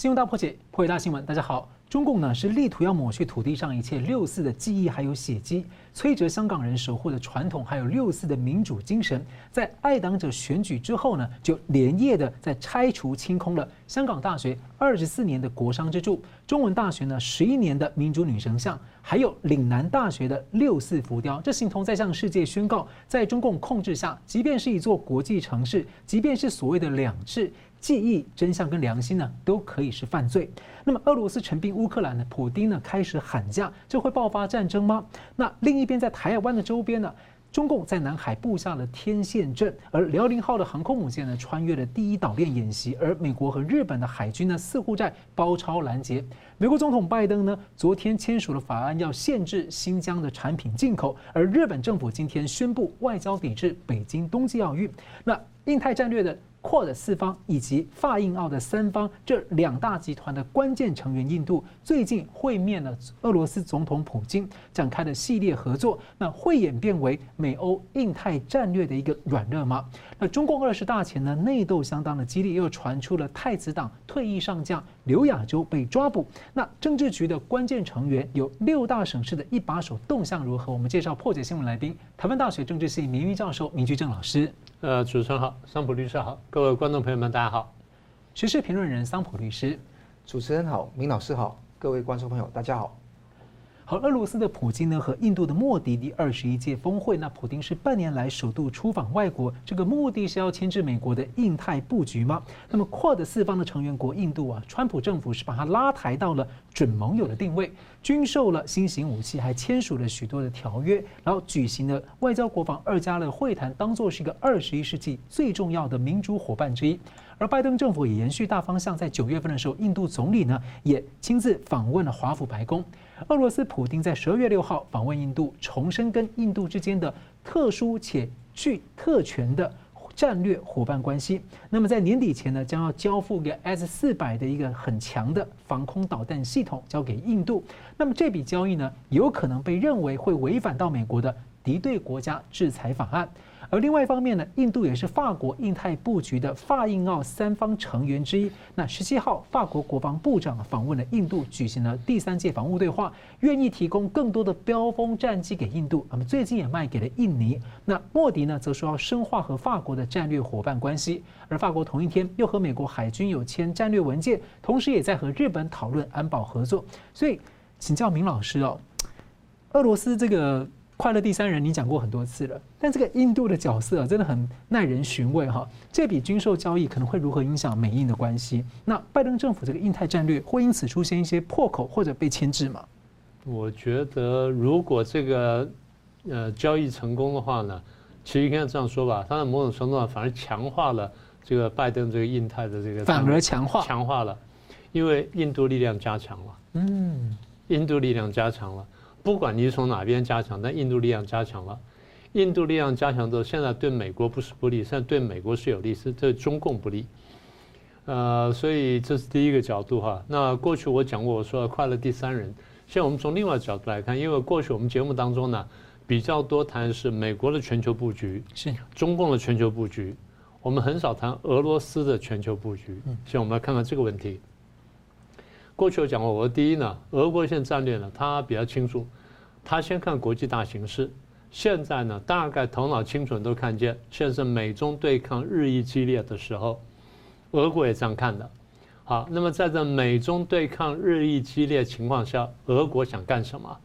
新闻大破解，破解大新闻。大家好，中共呢是力图要抹去土地上一切六四的记忆还有血迹，摧折香港人守护的传统，还有六四的民主精神。在爱党者选举之后呢，就连夜的在拆除清空了香港大学二十四年的国殇之柱，中文大学呢十一年的民主女神像，还有岭南大学的六四浮雕。这形同在向世界宣告，在中共控制下，即便是一座国际城市，即便是所谓的两制。记忆、真相跟良心呢，都可以是犯罪。那么，俄罗斯陈兵乌克兰呢，普丁呢开始喊价，这会爆发战争吗？那另一边，在台湾的周边呢，中共在南海布下了天线阵，而辽宁号的航空母舰呢，穿越了第一岛链演习，而美国和日本的海军呢，似乎在包抄拦截。美国总统拜登呢，昨天签署了法案，要限制新疆的产品进口，而日本政府今天宣布外交抵制北京冬季奥运。那印太战略的。扩的四方以及法印澳的三方，这两大集团的关键成员印度最近会面了俄罗斯总统普京，展开了系列合作，那会演变为美欧印太战略的一个软热吗？那中共二十大前呢，内斗相当的激烈，又传出了太子党退役上将刘亚洲被抓捕，那政治局的关键成员有六大省市的一把手动向如何？我们介绍破解新闻来宾，台湾大学政治系名誉教授明居正老师。呃，主持人好，桑普律师好，各位观众朋友们，大家好。时事评论人桑普律师，主持人好，明老师好，各位观众朋友，大家好。而俄罗斯的普京呢，和印度的莫迪第二十一届峰会，那普京是半年来首度出访外国，这个目的是要牵制美国的印太布局吗？那么扩的四方的成员国印度啊，川普政府是把它拉抬到了准盟友的定位，军售了新型武器，还签署了许多的条约，然后举行了外交国防二加的会谈，当做是一个二十一世纪最重要的民主伙伴之一。而拜登政府也延续大方向，在九月份的时候，印度总理呢也亲自访问了华府白宫。俄罗斯普丁在十二月六号访问印度，重申跟印度之间的特殊且具特权的战略伙伴关系。那么在年底前呢，将要交付给 S 四百的一个很强的防空导弹系统交给印度。那么这笔交易呢，有可能被认为会违反到美国的敌对国家制裁法案。而另外一方面呢，印度也是法国印太布局的法印澳三方成员之一。那十七号，法国国防部长访问了印度，举行了第三届防务对话，愿意提供更多的飙风战机给印度。那么最近也卖给了印尼。那莫迪呢，则说要深化和法国的战略伙伴关系。而法国同一天又和美国海军有签战略文件，同时也在和日本讨论安保合作。所以，请教明老师哦，俄罗斯这个。快乐第三人，你讲过很多次了，但这个印度的角色真的很耐人寻味哈。这笔军售交易可能会如何影响美印的关系？那拜登政府这个印太战略会因此出现一些破口或者被牵制吗？我觉得，如果这个呃交易成功的话呢，其实应该这样说吧，它在某种程度上反而强化了这个拜登这个印太的这个反而强化强化了，因为印度力量加强了，嗯，印度力量加强了。不管你是从哪边加强，但印度力量加强了，印度力量加强之后，现在对美国不是不利，现在对美国是有利，是对中共不利。呃，所以这是第一个角度哈。那过去我讲过，我说快乐第三人。现在我们从另外角度来看，因为过去我们节目当中呢，比较多谈的是美国的全球布局，是中共的全球布局，我们很少谈俄罗斯的全球布局。嗯现在我们来看看这个问题。过去我讲过，我说第一呢，俄国现在战略呢，他比较清楚，他先看国际大形势。现在呢，大概头脑清楚都看见，现在是美中对抗日益激烈的时候，俄国也这样看的。好，那么在这美中对抗日益激烈情况下，俄国想干什么？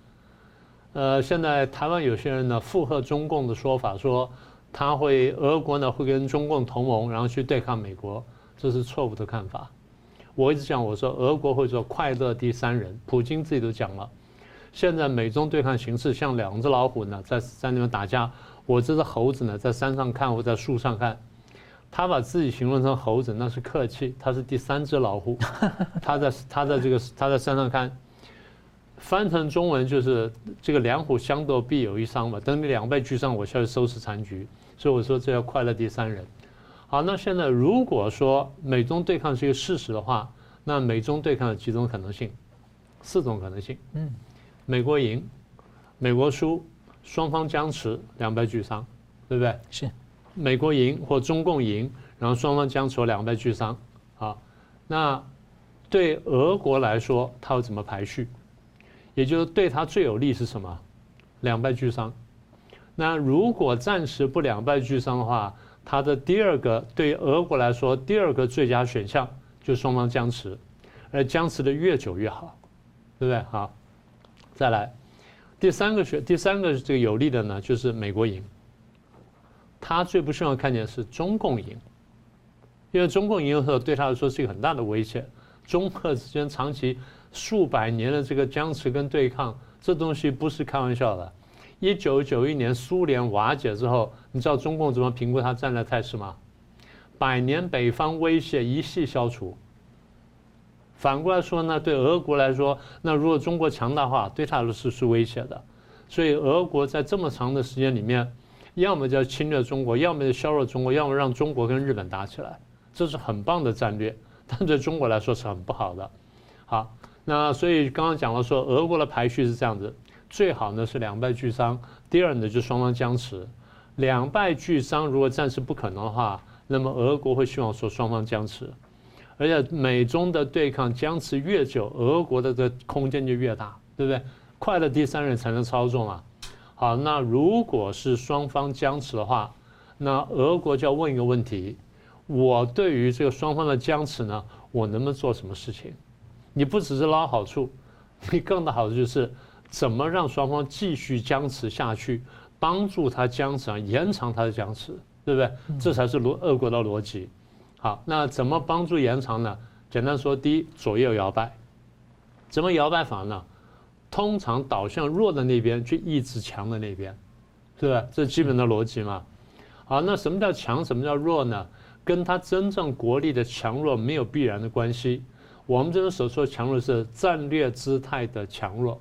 呃，现在台湾有些人呢附和中共的说法，说他会俄国呢会跟中共同盟，然后去对抗美国，这是错误的看法。我一直讲，我说俄国会做快乐第三人，普京自己都讲了。现在美中对抗形势像两只老虎呢，在山里面打架，我这只猴子呢，在山上看，我在树上看。他把自己形容成猴子，那是客气，他是第三只老虎。他在他在这个他在山上看，翻成中文就是这个两虎相斗必有一伤嘛，等你两败俱伤，我下去收拾残局。所以我说这叫快乐第三人。好，那现在如果说美中对抗是一个事实的话，那美中对抗有几种可能性？四种可能性。嗯，美国赢，美国输，双方僵持，两败俱伤，对不对？是。美国赢或中共赢，然后双方僵持，两败俱伤。好，那对俄国来说，它要怎么排序？也就是对它最有利是什么？两败俱伤。那如果暂时不两败俱伤的话，它的第二个对俄国来说，第二个最佳选项就是双方僵持，而僵持的越久越好，对不对？好，再来第三个选，第三个这个有利的呢，就是美国赢。他最不希望看见是中共赢，因为中共赢的时候对他来说是一个很大的威胁。中俄之间长期数百年的这个僵持跟对抗，这东西不是开玩笑的。一九九一年苏联瓦解之后，你知道中共怎么评估它战略态势吗？百年北方威胁一夕消除。反过来说呢，对俄国来说，那如果中国强大化，对他来说是是威胁的。所以俄国在这么长的时间里面，要么就要侵略中国，要么就削弱中国，要么让中国跟日本打起来，这是很棒的战略，但对中国来说是很不好的。好，那所以刚刚讲了说，俄国的排序是这样子。最好呢是两败俱伤，第二呢就双方僵持。两败俱伤如果暂时不可能的话，那么俄国会希望说双方僵持，而且美中的对抗僵持越久，俄国的这空间就越大，对不对？快的第三人才能操纵啊。好，那如果是双方僵持的话，那俄国就要问一个问题：我对于这个双方的僵持呢，我能不能做什么事情？你不只是捞好处，你更大好处就是。怎么让双方继续僵持下去，帮助他僵持啊，延长他的僵持，对不对？这才是逻俄国的逻辑。好，那怎么帮助延长呢？简单说，第一，左右摇摆。怎么摇摆法呢？通常导向弱的那边去抑制强的那边，是吧？这基本的逻辑嘛。好，那什么叫强？什么叫弱呢？跟它真正国力的强弱没有必然的关系。我们这边所说的强弱是战略姿态的强弱。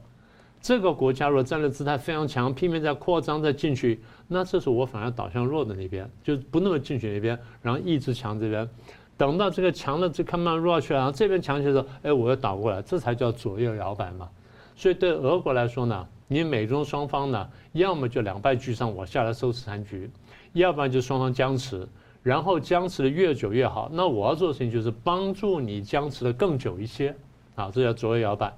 这个国家如果战略姿态非常强，拼命在扩张、在进取，那这时候我反而倒向弱的那边，就不那么进取那边，然后抑制强这边。等到这个强的这看慢弱去了，然后这边强起来的时候，哎，我又倒过来，这才叫左右摇摆嘛。所以对俄国来说呢，你美中双方呢，要么就两败俱伤，我下来收拾残局；要不然就双方僵持，然后僵持的越久越好。那我要做的事情就是帮助你僵持的更久一些，啊，这叫左右摇摆。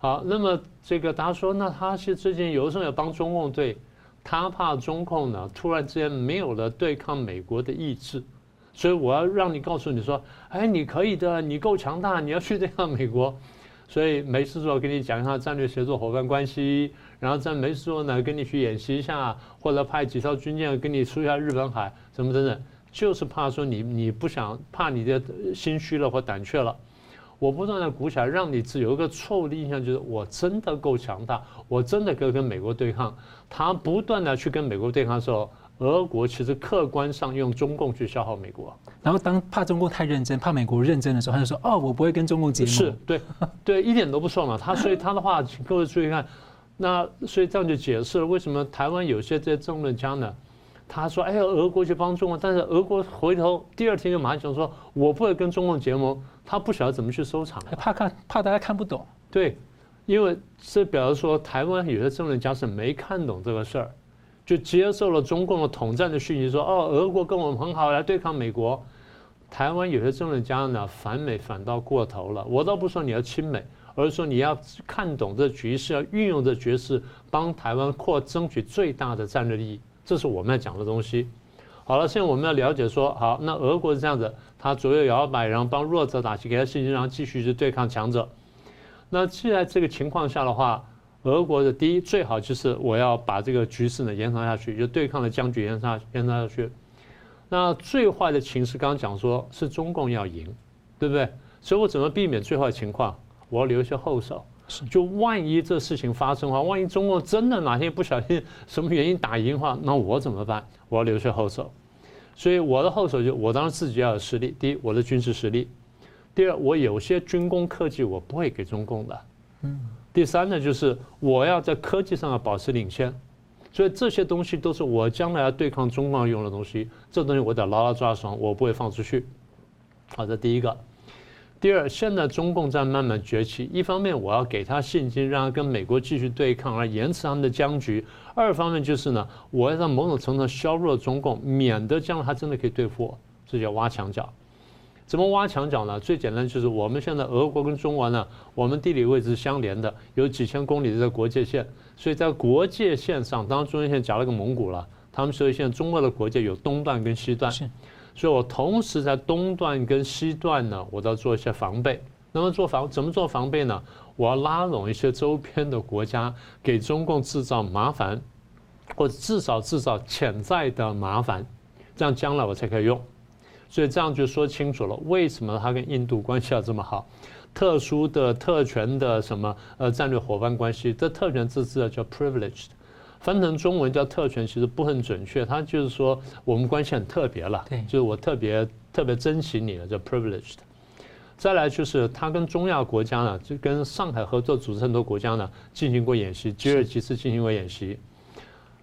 好，那么这个他说，那他是最近有时候要帮中共对，他怕中共呢突然之间没有了对抗美国的意志，所以我要让你告诉你说，哎，你可以的，你够强大，你要去对抗美国，所以没事做跟你讲一下战略协作伙伴关系，然后在没事做呢跟你去演习一下，或者派几艘军舰跟你出一下日本海，什么等等，就是怕说你你不想，怕你的心虚了或胆怯了。我不断的鼓起来，让你只有一个错误的印象，就是我真的够强大，我真的可以跟美国对抗。他不断的去跟美国对抗的时候，俄国其实客观上用中共去消耗美国。然后当怕中共太认真，怕美国认真的时候，他就说：“哦，我不会跟中共结盟。”是对，对，一点都不错嘛。他所以他的话，请各位注意看，那所以这样就解释了为什么台湾有些这些政论家呢，他说：“哎呀，俄国去帮中国，但是俄国回头第二天就马上说，我不会跟中共结盟。”他不晓得怎么去收场，还怕看，怕大家看不懂。对，因为这表示说，台湾有些政治家是没看懂这个事儿，就接受了中共的统战的讯息，说哦，俄国跟我们很好，来对抗美国。台湾有些政治家呢，反美反倒过头了。我倒不说你要亲美，而是说你要看懂这局势，要运用这局势，帮台湾扩争取最大的战略利益。这是我们要讲的东西。好了，现在我们要了解说，好，那俄国是这样子，他左右摇摆，然后帮弱者打气，给他信心，然后继续去对抗强者。那既然这个情况下的话，俄国的第一最好就是我要把这个局势呢延长下去，就对抗的僵局延长延长下去。那最坏的情势，刚刚讲说是中共要赢，对不对？所以我怎么避免最坏情况？我要留一些后手。就万一这事情发生的话，万一中共真的哪天不小心什么原因打赢的话，那我怎么办？我要留下后手。所以我的后手就我当然自己要有实力。第一，我的军事实力；第二，我有些军工科技我不会给中共的。嗯。第三呢，就是我要在科技上要保持领先。所以这些东西都是我将来要对抗中共用的东西。这东西我得牢牢抓住，我不会放出去。好，这第一个。第二，现在中共在慢慢崛起。一方面，我要给他信心，让他跟美国继续对抗，而延迟他们的僵局；二方面就是呢，我要在某种程度削弱中共，免得将来他真的可以对付我，这叫挖墙脚。怎么挖墙脚呢？最简单就是我们现在俄国跟中国呢，我们地理位置相连的，有几千公里的国界线，所以在国界线上，当中间线夹了个蒙古了，他们所以现在中国的国界有东段跟西段，所以我同时在东段跟西段呢，我都要做一些防备。那么做防怎么做防备呢？我要拉拢一些周边的国家，给中共制造麻烦，或者至少制造潜在的麻烦，这样将来我才可以用。所以这样就说清楚了，为什么他跟印度关系要这么好？特殊的、特权的什么呃战略伙伴关系？这特权字字叫 privileged，翻成中文叫特权，其实不很准确。它就是说我们关系很特别了，对，就是我特别特别珍惜你了，叫 privileged。再来就是他跟中亚国家呢，就跟上海合作组织很多国家呢进行过演习，吉尔吉斯进行过演习，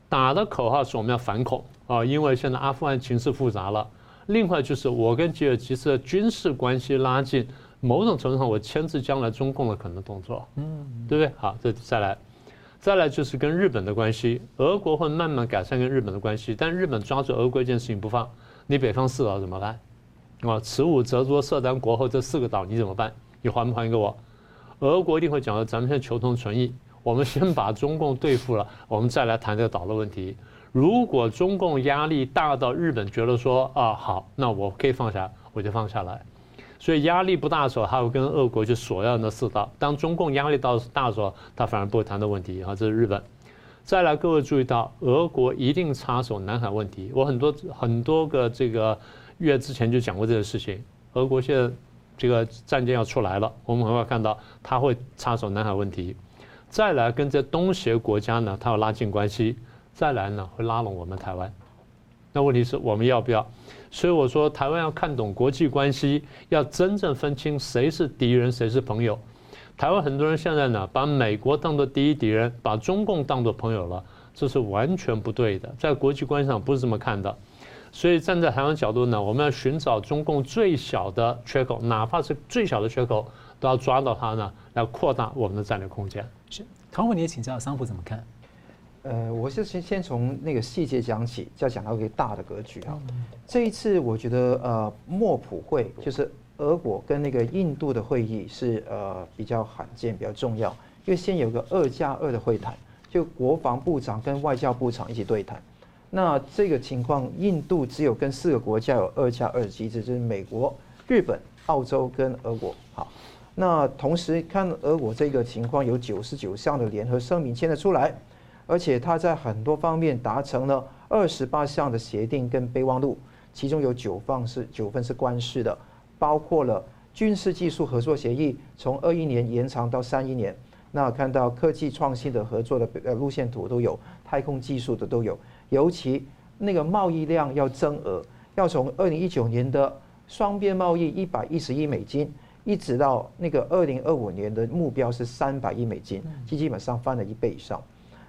打的口号是我们要反恐啊，因为现在阿富汗情势复杂了。另外就是我跟吉尔吉斯的军事关系拉近，某种程度上我牵制将来中共的可能动作，嗯，对不对？好，这再来，再来就是跟日本的关系，俄国会慢慢改善跟日本的关系，但日本抓住俄国一件事情不放，你北方四岛怎么办？啊，慈五、泽多、色丹、国后这四个岛你怎么办？你还不还给我？俄国一定会讲的，咱们现在求同存异，我们先把中共对付了，我们再来谈这个岛的问题。如果中共压力大到日本觉得说啊好，那我可以放下，我就放下来。所以压力不大的时候，他会跟俄国去索要那四刀。当中共压力到大的时候，他反而不会谈的问题啊。这是日本。再来，各位注意到，俄国一定插手南海问题。我很多很多个这个月之前就讲过这个事情。俄国现在这个战舰要出来了，我们很快看到他会插手南海问题。再来，跟这东协国家呢，他要拉近关系。再来呢，会拉拢我们台湾。那问题是我们要不要？所以我说，台湾要看懂国际关系，要真正分清谁是敌人，谁是朋友。台湾很多人现在呢，把美国当作第一敌人，把中共当作朋友了，这是完全不对的。在国际关系上不是这么看的。所以站在台湾角度呢，我们要寻找中共最小的缺口，哪怕是最小的缺口，都要抓到它呢，来扩大我们的战略空间。是，唐伟，你也请教桑普怎么看？呃，我是先先从那个细节讲起，再讲到一个大的格局啊。这一次我觉得呃，莫普会就是俄国跟那个印度的会议是呃比较罕见、比较重要，因为先有个二加二的会谈，就国防部长跟外交部长一起对谈。那这个情况，印度只有跟四个国家有二加二机制，就是美国、日本、澳洲跟俄国。好，那同时看俄国这个情况，有九十九项的联合声明签得出来。而且他在很多方面达成了二十八项的协定跟备忘录，其中有九份是九份是官司的，包括了军事技术合作协议，从二一年延长到三一年。那看到科技创新的合作的呃路线图都有，太空技术的都有，尤其那个贸易量要增额，要从二零一九年的双边贸易一百一十亿美金，一直到那个二零二五年的目标是三百亿美金，基本上翻了一倍以上。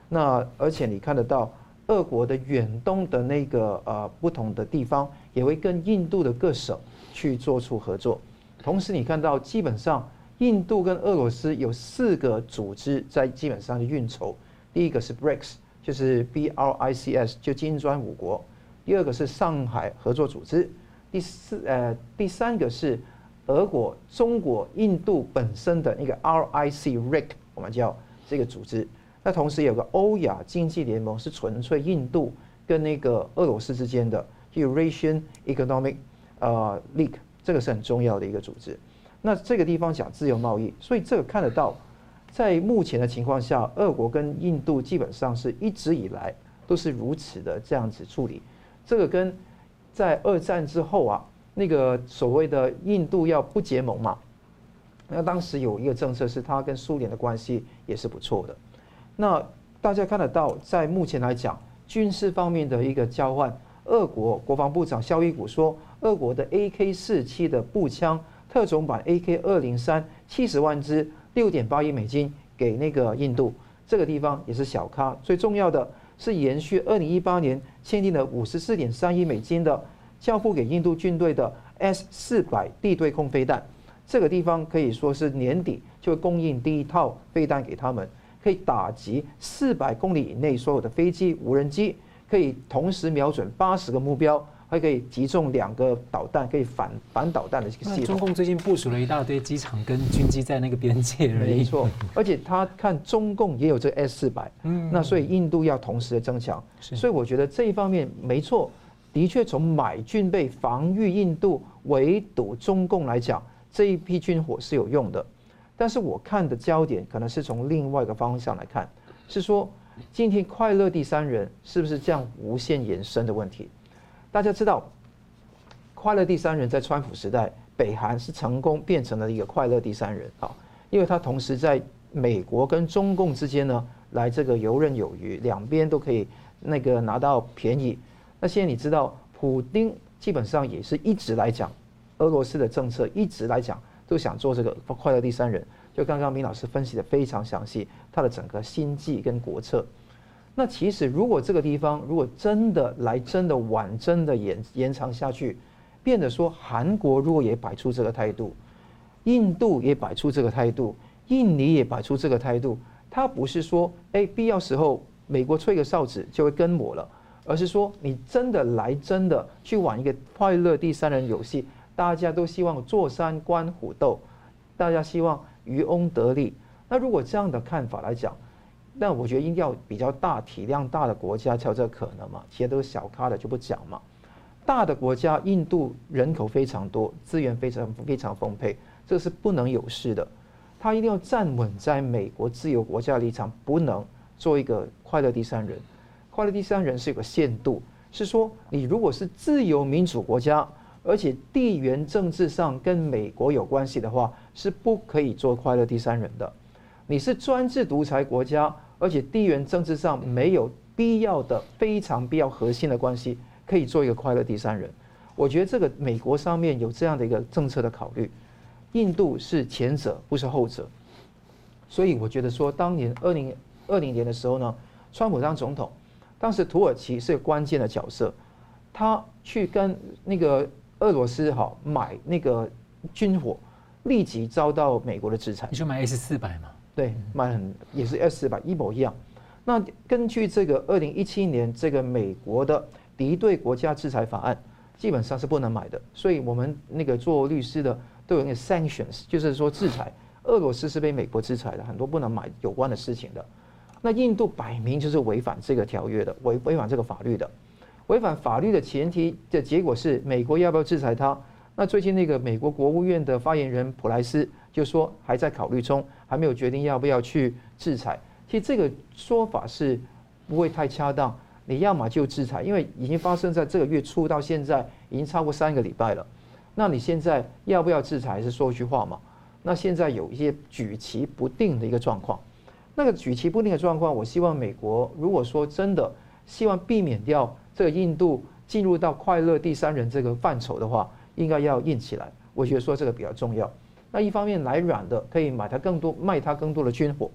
那而且你看得到，俄国的远东的那个呃不同的地方，也会跟印度的各省去做出合作。同时你看到，基本上印度跟俄罗斯有四个组织在基本上的运筹。第一个是 BRICS，就是 B R I C S，就金砖五国。第二个是上海合作组织。第四呃第三个是俄国、中国、印度本身的那个 R I C RIC，我们叫这个组织。那同时有个欧亚经济联盟，是纯粹印度跟那个俄罗斯之间的 Eurasian Economic 呃 League，这个是很重要的一个组织。那这个地方讲自由贸易，所以这个看得到，在目前的情况下，俄国跟印度基本上是一直以来都是如此的这样子处理。这个跟在二战之后啊，那个所谓的印度要不结盟嘛，那当时有一个政策是他跟苏联的关系也是不错的。那大家看得到，在目前来讲，军事方面的一个交换，俄国国防部长肖伊古说，俄国的 AK 四七的步枪特种版 AK 二零三七十万支，六点八亿美金给那个印度，这个地方也是小咖。最重要的是延续二零一八年签订的五十四点三亿美金的交付给印度军队的 S 四百地对空飞弹，这个地方可以说是年底就供应第一套飞弹给他们。可以打击四百公里以内所有的飞机、无人机，可以同时瞄准八十个目标，还可以击中两个导弹，可以反反导弹的这个系统。中共最近部署了一大堆机场跟军机在那个边界而已。没错，而且他看中共也有这个 S 四百，嗯，那所以印度要同时的增强。所以我觉得这一方面没错，的确从买军备防御印度、围堵中共来讲，这一批军火是有用的。但是我看的焦点可能是从另外一个方向来看，是说今天快乐第三人是不是这样无限延伸的问题？大家知道，快乐第三人在川普时代，北韩是成功变成了一个快乐第三人啊，因为他同时在美国跟中共之间呢，来这个游刃有余，两边都可以那个拿到便宜。那现在你知道，普丁基本上也是一直来讲，俄罗斯的政策一直来讲。都想做这个快乐第三人，就刚刚明老师分析的非常详细，他的整个心计跟国策。那其实如果这个地方如果真的来真的晚真的延延长下去，变得说韩国如果也摆出这个态度，印度也摆出这个态度，印尼也摆出这个态度，他不是说哎必要时候美国吹个哨子就会跟我了，而是说你真的来真的去玩一个快乐第三人游戏。大家都希望坐山观虎斗，大家希望渔翁得利。那如果这样的看法来讲，那我觉得应该要比较大体量大的国家才有这可能嘛。其他都是小咖的就不讲嘛。大的国家，印度人口非常多，资源非常非常丰沛，这是不能有事的。他一定要站稳在美国自由国家的立场，不能做一个快乐第三人。快乐第三人是有个限度，是说你如果是自由民主国家。而且地缘政治上跟美国有关系的话，是不可以做快乐第三人的。你是专制独裁国家，而且地缘政治上没有必要的、非常必要核心的关系，可以做一个快乐第三人。我觉得这个美国上面有这样的一个政策的考虑，印度是前者，不是后者。所以我觉得说，当年二零二零年的时候呢，川普当总统，当时土耳其是关键的角色，他去跟那个。俄罗斯哈买那个军火，立即遭到美国的制裁。你说买 S 四百嘛？对，买很也是 S 四百一模一样。那根据这个二零一七年这个美国的敌对国家制裁法案，基本上是不能买的。所以我们那个做律师的都有那个 sanctions，就是说制裁俄罗斯是被美国制裁的，很多不能买有关的事情的。那印度摆明就是违反这个条约的，违违反这个法律的。违反法律的前提的结果是，美国要不要制裁他？那最近那个美国国务院的发言人普莱斯就说还在考虑中，还没有决定要不要去制裁。其实这个说法是不会太恰当。你要么就制裁，因为已经发生在这个月初到现在已经超过三个礼拜了。那你现在要不要制裁？是说一句话嘛？那现在有一些举棋不定的一个状况。那个举棋不定的状况，我希望美国如果说真的希望避免掉。这个印度进入到快乐第三人这个范畴的话，应该要硬起来。我觉得说这个比较重要。那一方面来软的，可以买他更多，卖他更多的军火；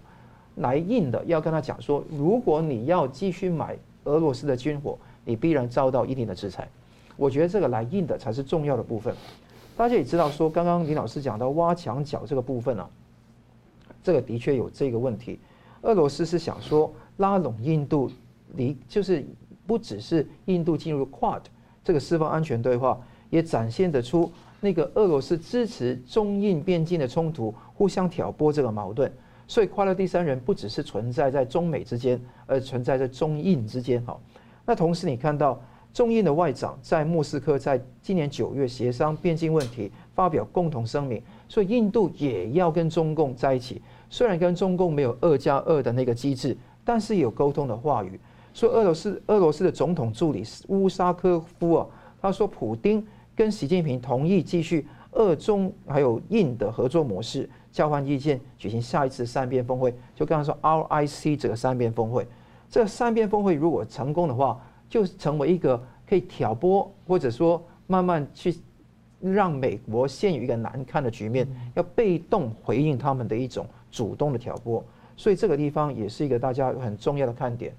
来硬的，要跟他讲说，如果你要继续买俄罗斯的军火，你必然遭到一定的制裁。我觉得这个来硬的才是重要的部分。大家也知道说，刚刚李老师讲到挖墙脚这个部分啊，这个的确有这个问题。俄罗斯是想说拉拢印度，离就是。不只是印度进入 Quad 这个四方安全对话，也展现得出那个俄罗斯支持中印边境的冲突，互相挑拨这个矛盾。所以快乐第三人不只是存在在中美之间，而存在在中印之间。好，那同时你看到中印的外长在莫斯科在今年九月协商边境问题，发表共同声明，所以印度也要跟中共在一起。虽然跟中共没有二加二的那个机制，但是有沟通的话语。说俄罗斯俄罗斯的总统助理乌沙科夫啊，他说普丁跟习近平同意继续俄中还有印的合作模式，交换意见，举行下一次三边峰会。就刚刚说 RIC 这个三边峰会，这三边峰会如果成功的话，就成为一个可以挑拨或者说慢慢去让美国陷于一个难看的局面，要被动回应他们的一种主动的挑拨。所以这个地方也是一个大家很重要的看点。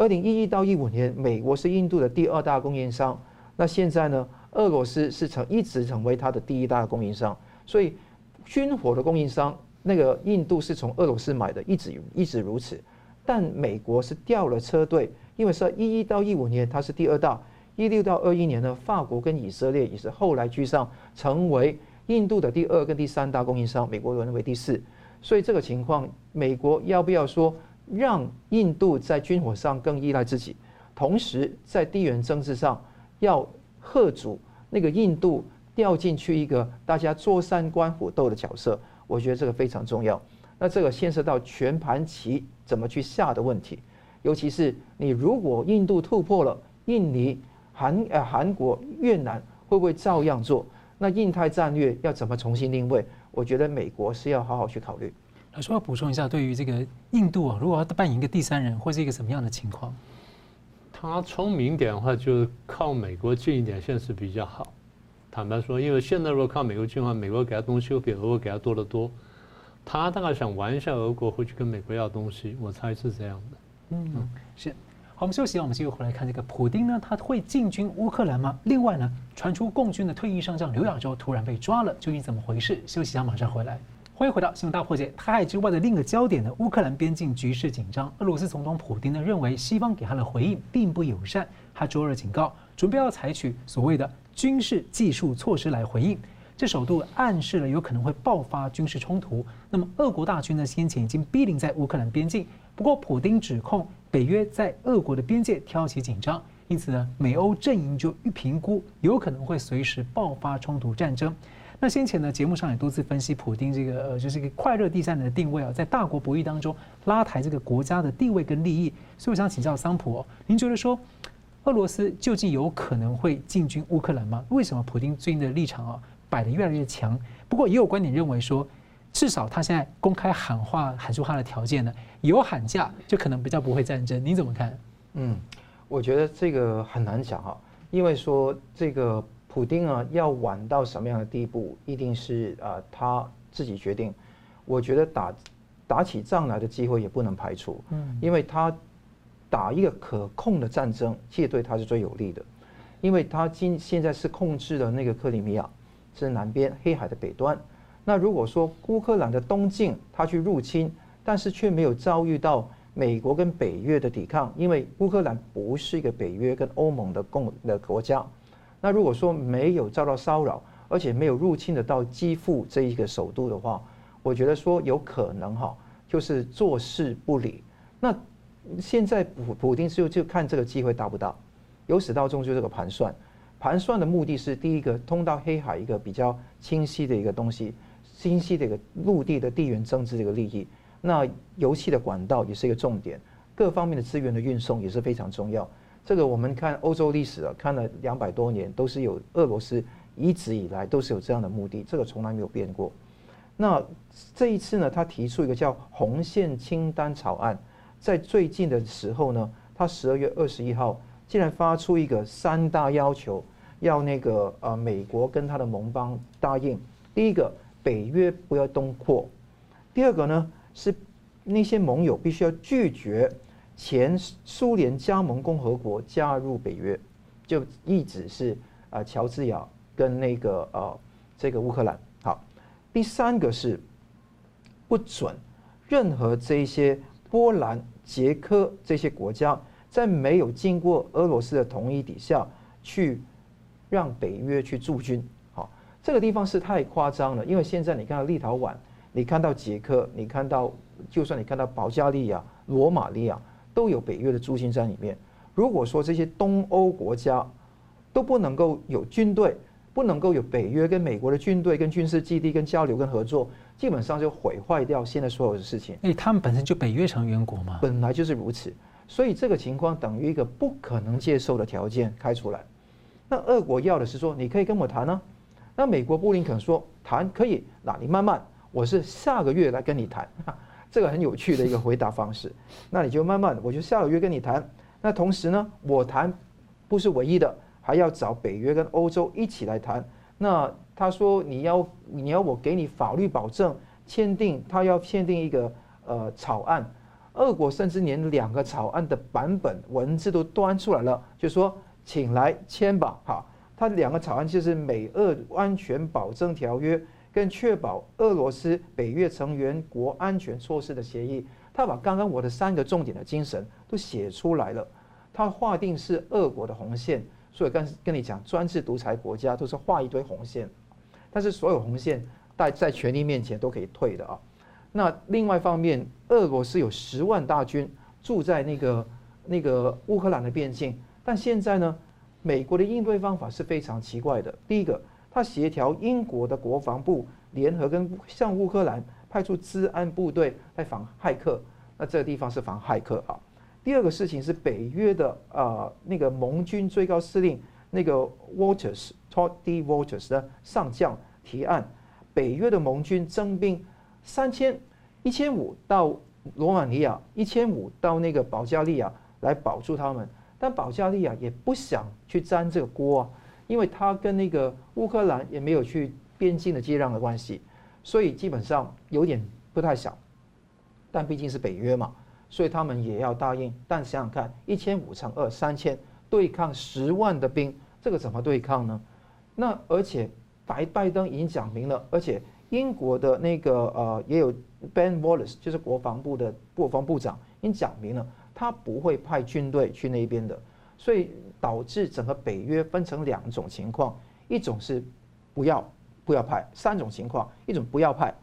二零一一到一五年，美国是印度的第二大供应商。那现在呢？俄罗斯是成一直成为它的第一大供应商。所以，军火的供应商，那个印度是从俄罗斯买的，一直一直如此。但美国是掉了车队，因为是一一到一五年它是第二大，一六到二一年呢，法国跟以色列也是后来居上，成为印度的第二跟第三大供应商，美国认为第四。所以这个情况，美国要不要说让印度在军火上更依赖自己，同时在地缘政治上要贺阻那个印度掉进去一个大家坐山观虎斗的角色？我觉得这个非常重要。那这个牵涉到全盘棋怎么去下的问题，尤其是你如果印度突破了，印尼、韩呃韩国、越南会不会照样做？那印太战略要怎么重新定位？我觉得美国是要好好去考虑。老师要补充一下，对于这个印度啊，如果要扮演一个第三人，会是一个什么样的情况？他聪明点的话，就是靠美国近一点，现在是比较好。坦白说，因为现在如果靠美国近的话，美国给他东西会比俄国给他多得多。他大概想玩一下俄国，会去跟美国要东西，我猜是这样的。嗯，是。好，我们休息一下，我们继续回来看这个普丁呢，他会进军乌克兰吗？另外呢，传出共军的退役上将刘亚洲突然被抓了，究竟怎么回事？休息一下，马上回来。欢迎回到新闻大破解。台海之外的另一个焦点呢，乌克兰边境局势紧张。俄罗斯总统普丁呢认为西方给他的回应并不友善，他周二警告，准备要采取所谓的军事技术措施来回应。这首度暗示了有可能会爆发军事冲突。那么，俄国大军呢先前已经逼临在乌克兰边境。不过，普丁指控北约在俄国的边界挑起紧张，因此呢，美欧阵营就预评估有可能会随时爆发冲突战争。那先前呢，节目上也多次分析普丁这个呃，就是一个快乐第三人的定位啊，在大国博弈当中拉抬这个国家的地位跟利益。所以我想请教桑普哦，您觉得说俄罗斯究竟有可能会进军乌克兰吗？为什么普丁最近的立场啊？摆得越来越强，不过也有观点认为说，至少他现在公开喊话喊出他的条件呢，有喊价就可能比较不会战争。你怎么看？嗯，我觉得这个很难讲哈，因为说这个普丁啊要晚到什么样的地步，一定是啊他自己决定。我觉得打打起仗来的机会也不能排除，嗯，因为他打一个可控的战争，其实对他是最有利的，因为他今现在是控制了那个克里米亚。是南边黑海的北端。那如果说乌克兰的东境他去入侵，但是却没有遭遇到美国跟北约的抵抗，因为乌克兰不是一个北约跟欧盟的共的国家。那如果说没有遭到骚扰，而且没有入侵得到基辅这一个首都的话，我觉得说有可能哈，就是坐视不理。那现在普普丁就就看这个机会大不大，由始到终就这个盘算。盘算的目的是第一个通到黑海一个比较清晰的一个东西，清晰的一个陆地的地缘政治的一个利益。那油气的管道也是一个重点，各方面的资源的运送也是非常重要。这个我们看欧洲历史啊，看了两百多年，都是有俄罗斯一直以来都是有这样的目的，这个从来没有变过。那这一次呢，他提出一个叫红线清单草案，在最近的时候呢，他十二月二十一号。竟然发出一个三大要求，要那个呃美国跟他的盟邦答应。第一个，北约不要东扩；第二个呢，是那些盟友必须要拒绝前苏联加盟共和国加入北约，就一直是啊乔治亚跟那个呃这个乌克兰。好，第三个是不准任何这些波兰、捷克这些国家。在没有经过俄罗斯的同意底下，去让北约去驻军，好，这个地方是太夸张了。因为现在你看到立陶宛，你看到捷克，你看到就算你看到保加利亚、罗马尼亚，都有北约的驻军在里面。如果说这些东欧国家都不能够有军队，不能够有北约跟美国的军队跟军事基地跟交流跟合作，基本上就毁坏掉现在所有的事情。哎，他们本身就北约成员国嘛，本来就是如此。所以这个情况等于一个不可能接受的条件开出来，那俄国要的是说，你可以跟我谈呢、啊，那美国布林肯说谈可以，那你慢慢，我是下个月来跟你谈，这个很有趣的一个回答方式，那你就慢慢，我就下个月跟你谈，那同时呢，我谈不是唯一的，还要找北约跟欧洲一起来谈，那他说你要你要我给你法律保证，签订他要签订一个呃草案。俄国甚至连两个草案的版本文字都端出来了，就说请来签吧，哈，他两个草案就是美俄安全保证条约跟确保俄罗斯北约成员国安全措施的协议，他把刚刚我的三个重点的精神都写出来了，他划定是俄国的红线，所以跟跟你讲，专制独裁国家都是画一堆红线，但是所有红线在在权力面前都可以退的啊。那另外一方面，俄罗斯有十万大军驻在那个那个乌克兰的边境，但现在呢，美国的应对方法是非常奇怪的。第一个，他协调英国的国防部联合跟向乌克兰派出治安部队来防骇客，那这个地方是防骇客啊。第二个事情是北约的、呃、那个盟军最高司令那个 Waters Todd D Waters 的上将提案，北约的盟军征兵。三千一千五到罗马尼亚，一千五到那个保加利亚来保住他们，但保加利亚也不想去沾这个锅啊，因为他跟那个乌克兰也没有去边境的接壤的关系，所以基本上有点不太想。但毕竟是北约嘛，所以他们也要答应。但想想看，一千五乘二三千对抗十万的兵，这个怎么对抗呢？那而且白拜登已经讲明了，而且。英国的那个呃，也有 Ben Wallace，就是国防部的国防部长，已经讲明了，他不会派军队去那边的，所以导致整个北约分成两种情况，一种是不要不要派，三种情况，一种不要派，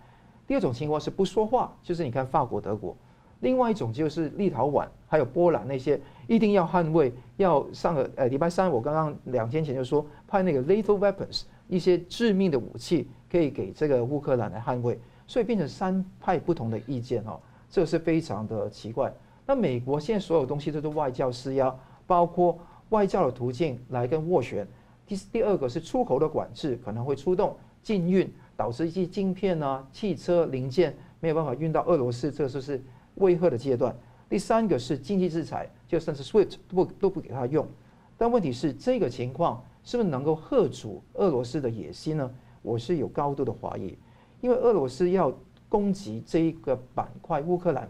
第二种情况是不说话，就是你看法国、德国，另外一种就是立陶宛还有波兰那些一定要捍卫，要上个呃礼拜三我刚刚两天前就说派那个 lethal weapons 一些致命的武器。可以给这个乌克兰来捍卫，所以变成三派不同的意见哦，这是非常的奇怪。那美国现在所有东西都是外交施压，包括外交的途径来跟斡旋。第第二个是出口的管制，可能会出动禁运，导致一些晶片啊、汽车零件没有办法运到俄罗斯，这就是威吓的阶段。第三个是经济制裁，就甚至 SWIFT 都不都不给他用。但问题是这个情况是不是能够吓阻俄罗斯的野心呢？我是有高度的怀疑，因为俄罗斯要攻击这一个板块乌克兰，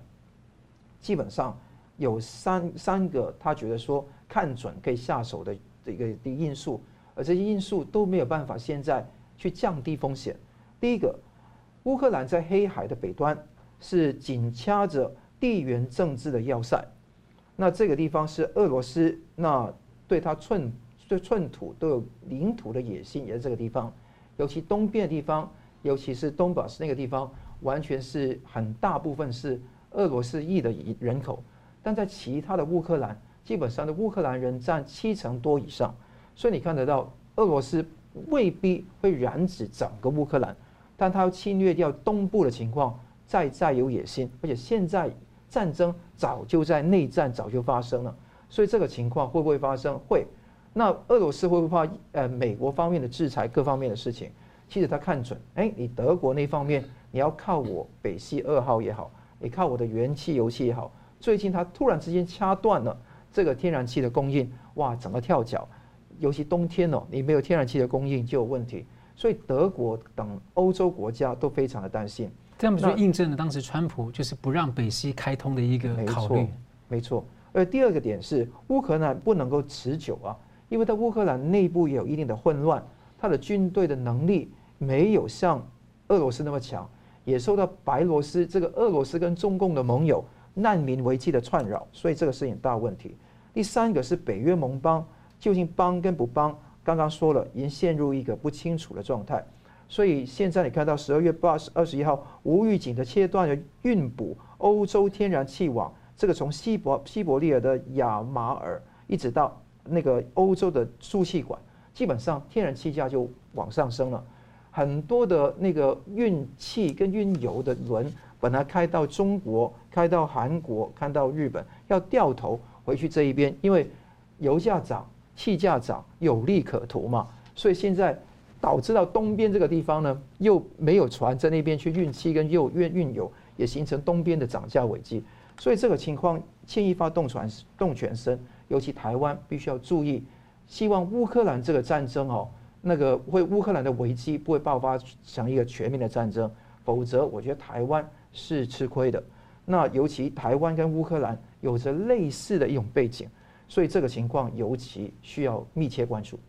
基本上有三三个他觉得说看准可以下手的这个的因素，而这些因素都没有办法现在去降低风险。第一个，乌克兰在黑海的北端是紧掐着地缘政治的要塞，那这个地方是俄罗斯那对他寸对寸土都有领土的野心，也是这个地方。尤其东边的地方，尤其是东巴斯那个地方，完全是很大部分是俄罗斯裔的人口，但在其他的乌克兰，基本上的乌克兰人占七成多以上，所以你看得到，俄罗斯未必会染指整个乌克兰，但他要侵略掉东部的情况，再再有野心，而且现在战争早就在内战早就发生了，所以这个情况会不会发生？会。那俄罗斯会不会怕呃美国方面的制裁各方面的事情？其实他看准，哎，你德国那方面你要靠我北溪二号也好，你靠我的原气油气也好，最近他突然之间掐断了这个天然气的供应，哇，整个跳脚，尤其冬天哦，你没有天然气的供应就有问题，所以德国等欧洲国家都非常的担心。这样不就印证了当时川普就是不让北溪开通的一个考虑？没错，没错。而第二个点是乌克兰不能够持久啊。因为在乌克兰内部也有一定的混乱，他的军队的能力没有像俄罗斯那么强，也受到白罗斯这个俄罗斯跟中共的盟友难民危机的串扰，所以这个是很大问题。第三个是北约盟邦究竟帮跟不帮，刚刚说了，已经陷入一个不清楚的状态。所以现在你看到十二月八十二十一号无预警的切断了运补欧洲天然气网，这个从西伯西伯利亚的亚马尔一直到。那个欧洲的输气管，基本上天然气价就往上升了。很多的那个运气跟运油的轮，本来开到中国、开到韩国、看到日本，要掉头回去这一边，因为油价涨、气价涨，有利可图嘛。所以现在导致到东边这个地方呢，又没有船在那边去运气跟又运运油，也形成东边的涨价危机。所以这个情况牵一发动全动全身。尤其台湾必须要注意，希望乌克兰这个战争哦，那个会乌克兰的危机不会爆发成一个全面的战争，否则我觉得台湾是吃亏的。那尤其台湾跟乌克兰有着类似的一种背景，所以这个情况尤其需要密切关注。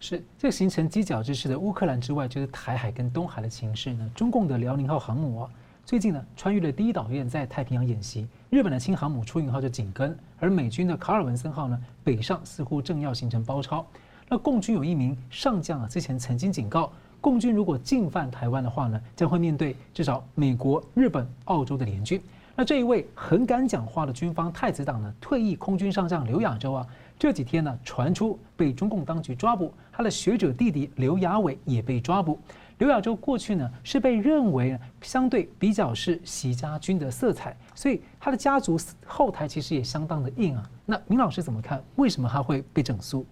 是这个形成犄角之势的乌克兰之外，就是台海跟东海的情势呢。中共的辽宁号航母啊。最近呢，穿越了第一岛链在太平洋演习，日本的轻航母出云号就紧跟，而美军的卡尔文森号呢北上似乎正要形成包抄。那共军有一名上将啊，之前曾经警告，共军如果进犯台湾的话呢，将会面对至少美国、日本、澳洲的联军。那这一位很敢讲话的军方太子党呢，退役空军上将刘亚洲啊，这几天呢传出被中共当局抓捕，他的学者弟弟刘亚伟也被抓捕。刘亚洲过去呢是被认为相对比较是习家军的色彩，所以他的家族后台其实也相当的硬啊。那明老师怎么看？为什么他会被整肃？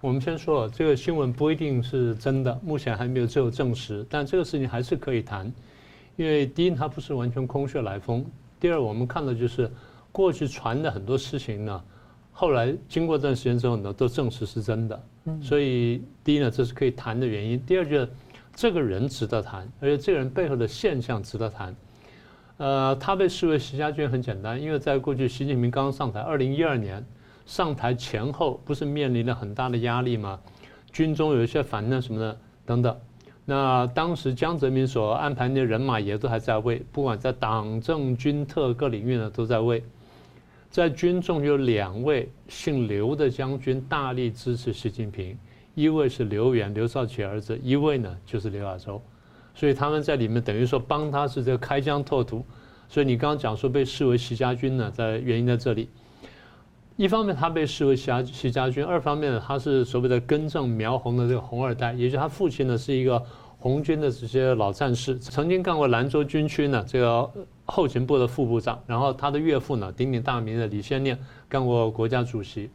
我们先说这个新闻不一定是真的，目前还没有最后证实，但这个事情还是可以谈，因为第一它不是完全空穴来风。第二，我们看到就是过去传的很多事情呢，后来经过一段时间之后呢，都证实是真的。所以第一呢，这是可以谈的原因。第二，就是这个人值得谈，而且这个人背后的现象值得谈。呃，他被视为习家军很简单，因为在过去习近平刚刚上台，二零一二年上台前后，不是面临了很大的压力吗？军中有一些反乱什么的等等。那当时江泽民所安排的人马也都还在位，不管在党政军特各领域呢都在位。在军中有两位姓刘的将军大力支持习近平，一位是刘源，刘少奇儿子，一位呢就是刘亚洲，所以他们在里面等于说帮他是这个开疆拓土。所以你刚刚讲说被视为习家军呢，在原因在这里。一方面他被视为习习家军，二方面他是所谓的根正苗红的这个红二代，也就是他父亲呢是一个红军的这些老战士，曾经干过兰州军区呢这个后勤部的副部长，然后他的岳父呢鼎鼎大名的李先念干过国家主席。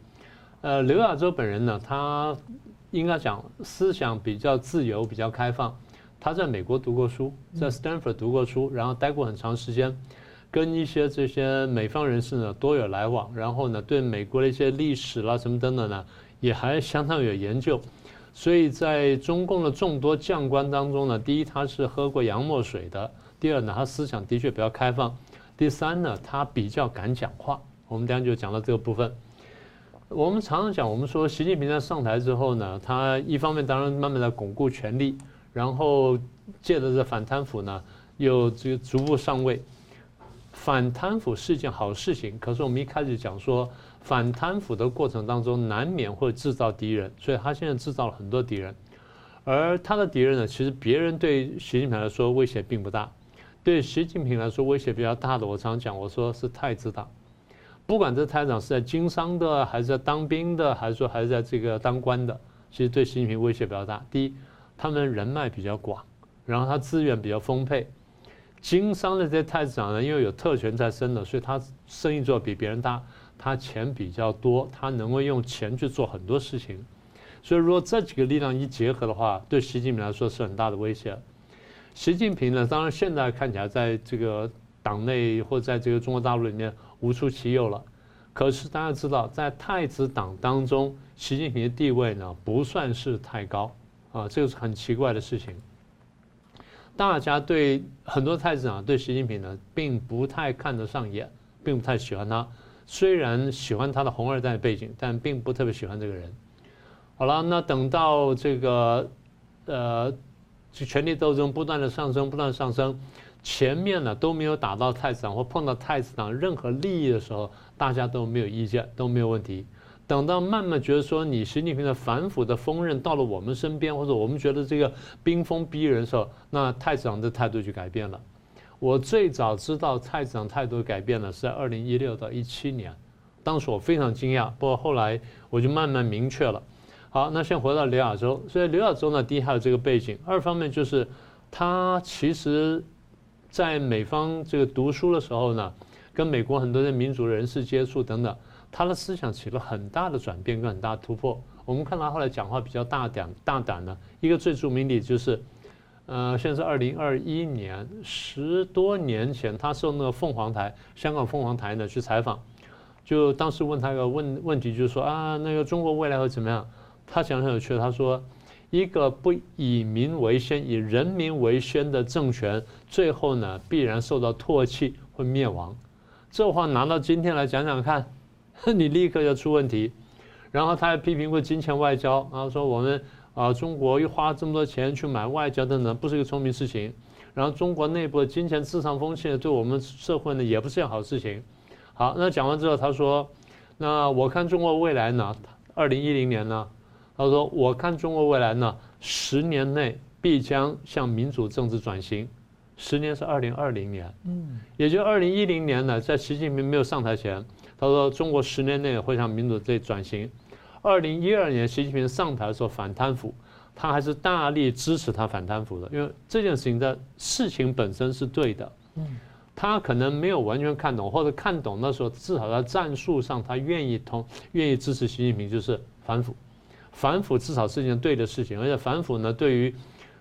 呃，刘亚洲本人呢，他应该讲思想比较自由，比较开放。他在美国读过书，在 Stanford 读过书，然后待过很长时间。跟一些这些美方人士呢多有来往，然后呢对美国的一些历史啦什么等等呢也还相当有研究，所以在中共的众多将官当中呢，第一他是喝过洋墨水的，第二呢他思想的确比较开放，第三呢他比较敢讲话。我们等下就讲到这个部分。我们常常讲，我们说习近平在上台之后呢，他一方面当然慢慢的巩固权力，然后借着这反贪腐呢又这个逐步上位。反贪腐是一件好事情，可是我们一开始讲说，反贪腐的过程当中难免会制造敌人，所以他现在制造了很多敌人，而他的敌人呢，其实别人对习近平来说威胁并不大，对习近平来说威胁比较大的，我常讲，我说是太子党，不管这太子党是在经商的，还是在当兵的，还是说还是在这个当官的，其实对习近平威胁比较大。第一，他们人脉比较广，然后他资源比较丰沛。经商的这些太子党呢，因为有特权在身的，所以他生意做的比别人大，他钱比较多，他能够用钱去做很多事情。所以如果这几个力量一结合的话，对习近平来说是很大的威胁。习近平呢，当然现在看起来在这个党内或在这个中国大陆里面无出其右了。可是大家知道，在太子党当中，习近平的地位呢不算是太高啊，这个是很奇怪的事情。大家对很多太子党对习近平呢，并不太看得上眼，并不太喜欢他。虽然喜欢他的红二代背景，但并不特别喜欢这个人。好了，那等到这个呃，权力斗争不断的上升，不断上升，前面呢都没有打到太子党或碰到太子党任何利益的时候，大家都没有意见，都没有问题。等到慢慢觉得说你习近平的反腐的锋刃到了我们身边，或者我们觉得这个冰封逼人的时候，那太子长的态度就改变了。我最早知道太子长态度改变了是在二零一六到一七年，当时我非常惊讶，不过后来我就慢慢明确了。好，那先回到刘亚洲，所以刘亚洲呢，第一还有这个背景，二方面就是他其实在美方这个读书的时候呢，跟美国很多的民主人士接触等等。他的思想起了很大的转变跟很大突破。我们看他后来讲话比较大胆大胆的一个最著名的就是，呃，现在是二零二一年，十多年前，他受那个凤凰台香港凤凰台呢去采访，就当时问他一个问问题，就是说啊，那个中国未来会怎么样？他讲得很有趣，他说，一个不以民为先、以人民为先的政权，最后呢必然受到唾弃，会灭亡。这话拿到今天来讲讲看。你立刻就出问题，然后他还批评过金钱外交，然后说我们啊中国又花这么多钱去买外交等等，不是一个聪明事情。然后中国内部的金钱至上风气呢，对我们社会呢也不是件好事情。好，那讲完之后，他说，那我看中国未来呢，二零一零年呢，他说：“我看中国未来呢，十年内必将向民主政治转型。十年是二零二零年，嗯，也就二零一零年呢，在习近平没有上台前，他说中国十年内会向民主这转型。二零一二年习近平上台的时候反贪腐，他还是大力支持他反贪腐的，因为这件事情的事情本身是对的，嗯，他可能没有完全看懂，或者看懂的时候，至少在战术上他愿意同愿意支持习近平，就是反腐。”反腐至少是一件对的事情，而且反腐呢，对于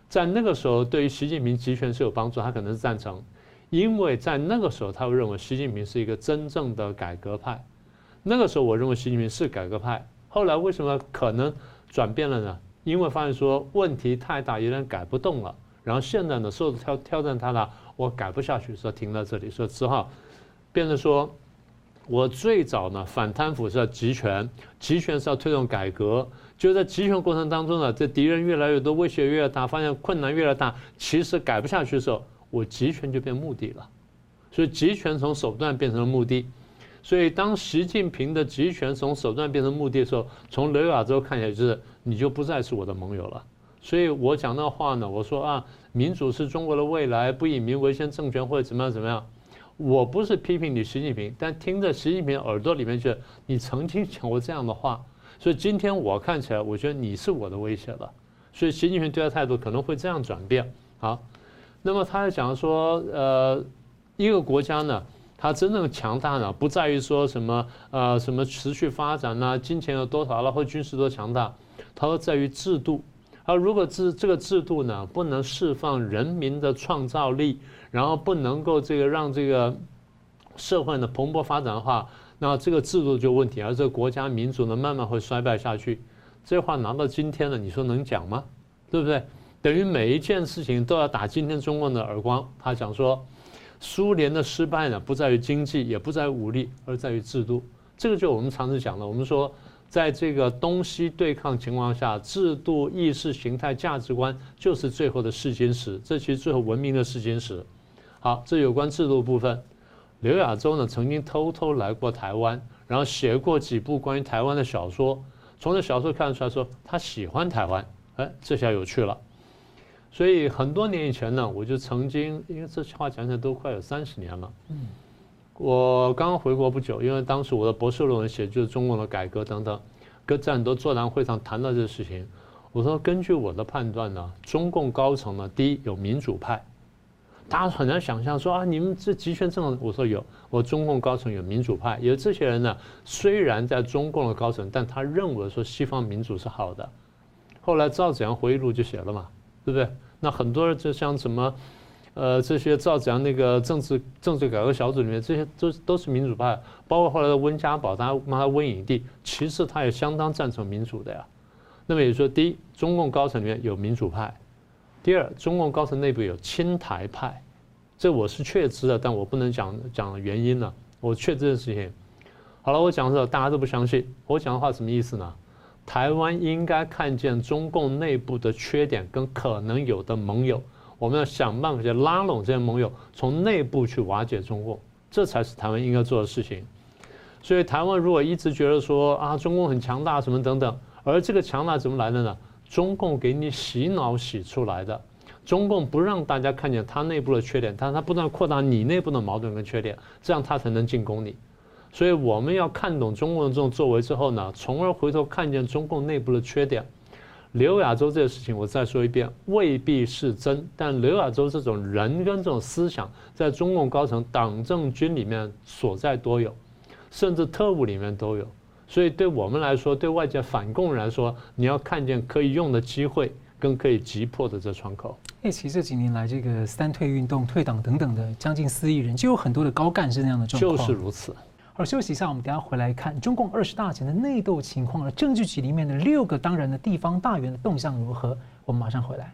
在那个时候对于习近平集权是有帮助，他可能是赞成，因为在那个时候他会认为习近平是一个真正的改革派。那个时候我认为习近平是改革派，后来为什么可能转变了呢？因为发现说问题太大，有点改不动了。然后现在呢，受挑挑战太大，我改不下去，说停在这里，说只好变成说。我最早呢反贪腐是要集权，集权是要推动改革。就在集权过程当中呢，这敌人越来越多，威胁越来越大，发现困难越来越大，其实改不下去的时候，我集权就变目的了。所以集权从手段变成了目的。所以当习近平的集权从手段变成目的的时候，从刘亚洲看起来就是你就不再是我的盟友了。所以我讲那话呢，我说啊，民主是中国的未来，不以民为先，政权或者怎么样怎么样。我不是批评你习近平，但听着习近平耳朵里面去，你曾经讲过这样的话，所以今天我看起来，我觉得你是我的威胁了，所以习近平对他态度可能会这样转变。好，那么他讲说，呃，一个国家呢，它真正强大呢，不在于说什么呃什么持续发展呐，金钱有多少了，或军事多强大，它说在于制度。而如果这这个制度呢，不能释放人民的创造力。然后不能够这个让这个社会呢蓬勃发展的话，那这个制度就问题，而这个国家民族呢慢慢会衰败下去。这话拿到今天了，你说能讲吗？对不对？等于每一件事情都要打今天中共的耳光。他讲说，苏联的失败呢不在于经济，也不在于武力，而在于制度。这个就我们常常讲的，我们说在这个东西对抗情况下，制度、意识形态、价值观就是最后的试金石，这其实最后文明的试金石。好，这有关制度部分。刘亚洲呢，曾经偷偷来过台湾，然后写过几部关于台湾的小说。从这小说看出来说，他喜欢台湾。哎，这下有趣了。所以很多年以前呢，我就曾经，因为这句话讲起来都快有三十年了。嗯。我刚回国不久，因为当时我的博士论文写就是中共的改革等等，跟在很多座谈会上谈到这个事情。我说，根据我的判断呢，中共高层呢，第一有民主派。大家很难想象说啊，你们这集权政治，我说有，我中共高层有民主派，有这些人呢，虽然在中共的高层，但他认为说西方民主是好的。后来赵子阳回忆录就写了嘛，对不对？那很多人就像什么，呃，这些赵紫阳那个政治政治改革小组里面，这些都都是民主派，包括后来的温家宝，他骂他温影帝，其实他也相当赞成民主的呀。那么也就说，第一，中共高层里面有民主派。第二，中共高层内部有亲台派，这我是确知的，但我不能讲讲原因了。我确知的事情。好了，我讲的时候大家都不相信。我讲的话什么意思呢？台湾应该看见中共内部的缺点跟可能有的盟友，我们要想办法去拉拢这些盟友，从内部去瓦解中共，这才是台湾应该做的事情。所以台湾如果一直觉得说啊，中共很强大什么等等，而这个强大怎么来的呢？中共给你洗脑洗出来的，中共不让大家看见他内部的缺点，但是他不断扩大你内部的矛盾跟缺点，这样他才能进攻你。所以我们要看懂中共的这种作为之后呢，从而回头看见中共内部的缺点。刘亚洲这个事情，我再说一遍，未必是真，但刘亚洲这种人跟这种思想，在中共高层党政军里面所在多有，甚至特务里面都有。所以，对我们来说，对外界反共人来说，你要看见可以用的机会，跟可以击破的这窗口。哎，其实这几年来，这个三退运动、退党等等的，将近四亿人，就有很多的高干是那样的状况。就是如此。好，休息一下，我们等下回来看中共二十大前的内斗情况，而政治局里面的六个当然的地方大员的动向如何？我们马上回来。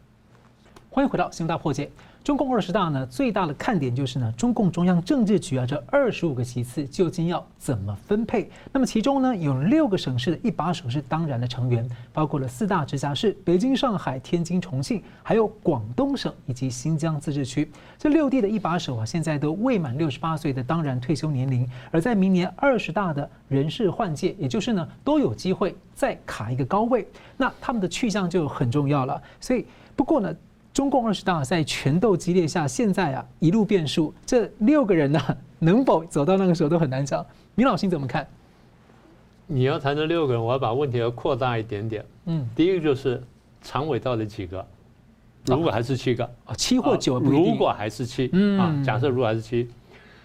欢迎回到《新闻大破解》。中共二十大呢，最大的看点就是呢，中共中央政治局啊，这二十五个席次究竟要怎么分配？那么其中呢，有六个省市的一把手是当然的成员，包括了四大直辖市：北京、上海、天津、重庆，还有广东省以及新疆自治区。这六地的一把手啊，现在都未满六十八岁的当然退休年龄，而在明年二十大的人事换届，也就是呢，都有机会再卡一个高位。那他们的去向就很重要了。所以不过呢。中共二十大在权斗激烈下，现在啊一路变数，这六个人呢能否走到那个时候都很难讲。明老师怎么看？你要谈这六个人，我要把问题要扩大一点点。嗯，第一个就是常委到底几个？如果还是七个啊，七或九？如果还是七，嗯啊，假设如果还是七，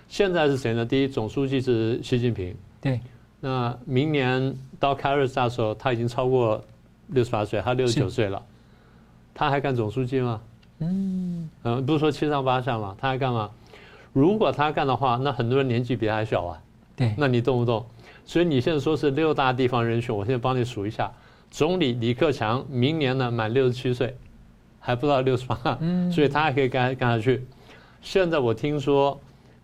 现在是谁呢？第一总书记是习近平，对。那明年到开二十大的时候，他已经超过六十八岁，他六十九岁了。他还干总书记吗？嗯嗯，不是说七上八下吗？他还干嘛？如果他干的话，那很多人年纪比他还小啊。对，那你动不动？所以你现在说是六大地方人选，我现在帮你数一下：总理李克强明年呢满六十七岁，还不到六十八，嗯所以他还可以干干下去。现在我听说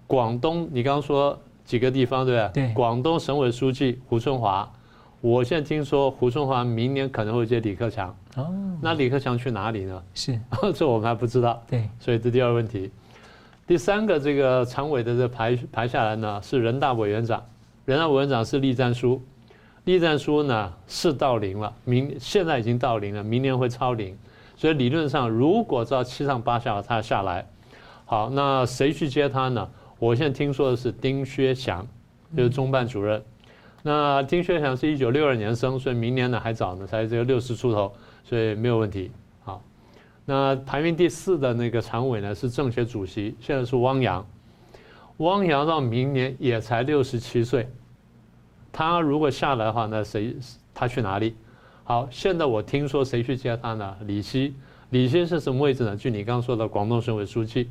广东，你刚刚说几个地方对不对？对。广东省委书记胡春华。我现在听说胡春华明年可能会接李克强，哦，那李克强去哪里呢？是，这我们还不知道。对，所以这第二个问题。第三个，这个常委的这排排下来呢，是人大委员长，人大委员长是栗战书，栗战书呢是到零了，明现在已经到零了，明年会超零，所以理论上如果照七上八下他下来，好，那谁去接他呢？我现在听说的是丁薛祥，就是中办主任。那丁薛祥是一九六二年生，所以明年呢还早呢，才只有六十出头，所以没有问题。好，那排名第四的那个常委呢是政协主席，现在是汪洋。汪洋到明年也才六十七岁，他如果下来的话，那谁他去哪里？好，现在我听说谁去接他呢？李希，李希是什么位置呢？就你刚刚说的广东省委书记。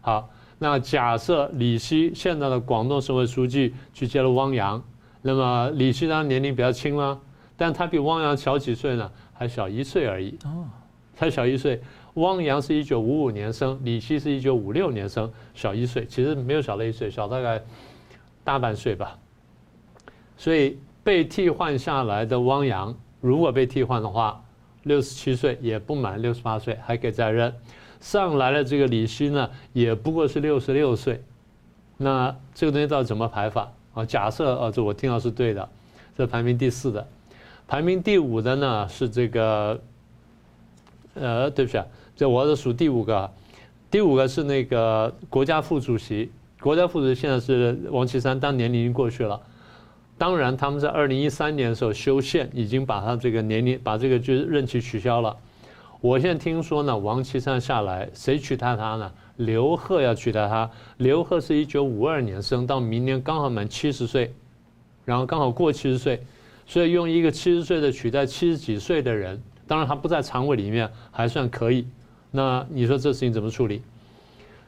好，那假设李希现在的广东省委书记去接了汪洋。那么李希当然年龄比较轻了，但他比汪洋小几岁呢？还小一岁而已。哦，才小一岁。汪洋是一九五五年生，李希是一九五六年生，小一岁，其实没有小了一岁，小大概大半岁吧。所以被替换下来的汪洋，如果被替换的话，六十七岁也不满六十八岁，还可以再任。上来的这个李希呢，也不过是六十六岁。那这个东西到底怎么排法？啊，假设啊，这我听到是对的，这排名第四的，排名第五的呢是这个，呃，对不起啊，这我是数第五个，第五个是那个国家副主席，国家副主席现在是王岐山，当年龄已经过去了，当然他们在二零一三年的时候修宪，已经把他这个年龄把这个就任期取消了，我现在听说呢，王岐山下来，谁取代他呢？刘贺要取代他，刘贺是一九五二年生，到明年刚好满七十岁，然后刚好过七十岁，所以用一个七十岁的取代七十几岁的人，当然他不在常委里面，还算可以。那你说这事情怎么处理？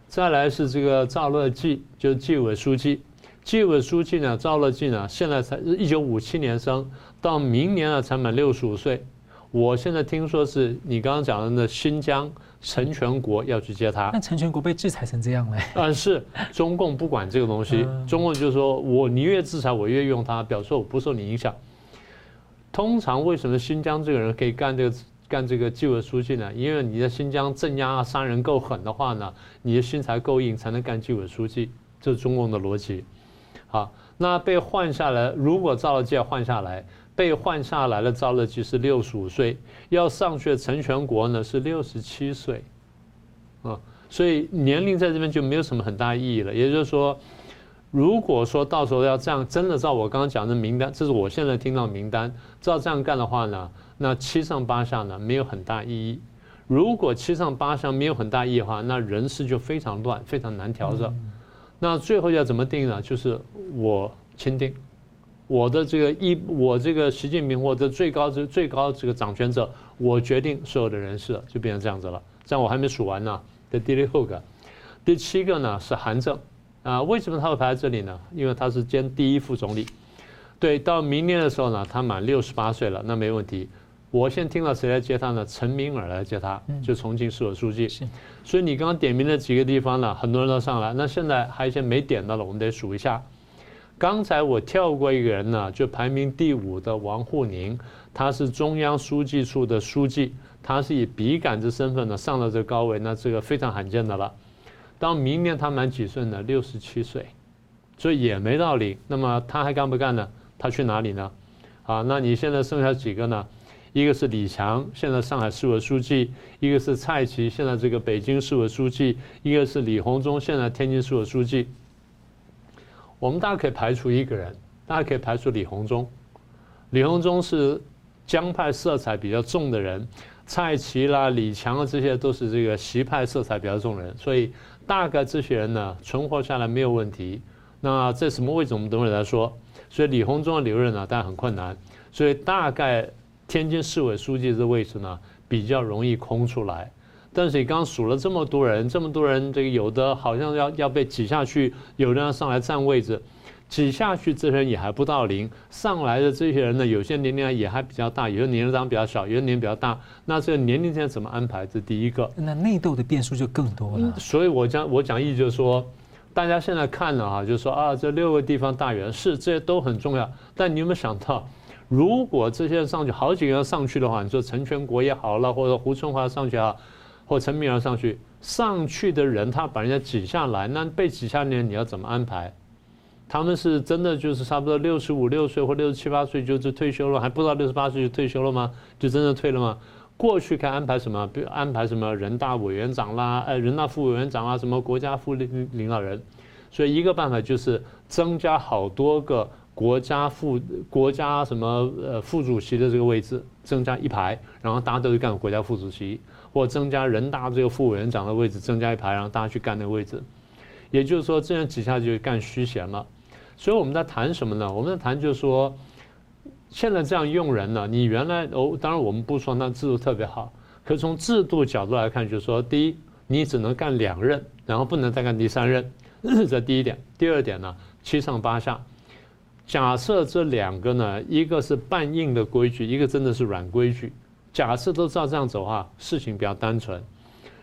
再来是这个赵乐际，就是纪委书记，纪委书记呢，赵乐际呢，现在才一九五七年生，到明年呢才满六十五岁。我现在听说是你刚刚讲的那新疆。陈全国要去接他，那成全国被制裁成这样了。嗯，是中共不管这个东西，中共就是说我你越制裁我越用他，表示我不受你影响。通常为什么新疆这个人可以干这个干这个纪委书记呢？因为你在新疆镇压杀人够狠的话呢，你的心才够硬，才能干纪委书记，这是中共的逻辑。好，那被换下来，如果赵乐际换下来。被换下来的赵乐际是六十五岁，要上去的陈全国呢是六十七岁，啊，所以年龄在这边就没有什么很大意义了。也就是说，如果说到时候要这样，真的照我刚刚讲的名单，这是我现在听到名单，照这样干的话呢，那七上八下呢没有很大意义。如果七上八下没有很大意义的话，那人事就非常乱，非常难调整。那最后要怎么定呢？就是我钦定。我的这个一，我这个习近平，我的最高这最高这个掌权者，我决定所有的人事，就变成这样子了。这样我还没数完呢。这第六个，第七个呢是韩正，啊，为什么他会排在这里呢？因为他是兼第一副总理。对，到明年的时候呢，他满六十八岁了，那没问题。我先听到谁来接他呢？陈明尔来接他，就重庆市委书记。是，所以你刚刚点名的几个地方呢，很多人都上来。那现在还有一些没点到的，我们得数一下。刚才我跳过一个人呢，就排名第五的王沪宁，他是中央书记处的书记，他是以笔杆子身份呢上了这个高位，那这个非常罕见的了。到明年他满几岁呢？六十七岁，所以也没道理。那么他还干不干呢？他去哪里呢？啊，那你现在剩下几个呢？一个是李强，现在上海市委书记；一个是蔡奇，现在这个北京市委书记；一个是李鸿忠，现在天津市委书记。我们大家可以排除一个人，大家可以排除李鸿忠。李鸿忠是江派色彩比较重的人，蔡奇啦、李强啊，这些都是这个习派色彩比较重的人，所以大概这些人呢存活下来没有问题。那在什么位置，我们等会来说。所以李鸿忠的留任呢，当然很困难。所以大概。天津市委书记这个位置呢，比较容易空出来。但是你刚数了这么多人，这么多人，这个有的好像要要被挤下去，有人要上来占位置，挤下去这些人也还不到零，上来的这些人呢，有些年龄也还比较大，有些年龄长比较小，有些年龄比较大。那这个年龄现在怎么安排？这第一个。那内斗的变数就更多了。所以我讲我讲意就是说，大家现在看了哈，就是说啊，这六个地方大员是这些都很重要，但你有没有想到？如果这些人上去，好几个人上去的话，你说陈全国也好了，或者胡春华上去啊，或陈明尔上去，上去的人他把人家挤下来，那被挤下来你要怎么安排？他们是真的就是差不多六十五六岁或六十七八岁就就退休了，还不到六十八岁就退休了吗？就真的退了吗？过去该安排什么？比如安排什么人大委员长啦，呃，人大副委员长啊，什么国家副领领导人？所以一个办法就是增加好多个。国家副国家什么呃副主席的这个位置增加一排，然后大家都去干国家副主席，或增加人大这个副委员长的位置增加一排，然后大家去干那个位置。也就是说，这样几下就干虚衔了。所以我们在谈什么呢？我们在谈就是说，现在这样用人呢，你原来哦，当然我们不说那制度特别好，可从制度角度来看，就是说，第一，你只能干两任，然后不能再干第三任，这第一点。第二点呢，七上八下。假设这两个呢，一个是半硬的规矩，一个真的是软规矩。假设都照这样走的话，事情比较单纯。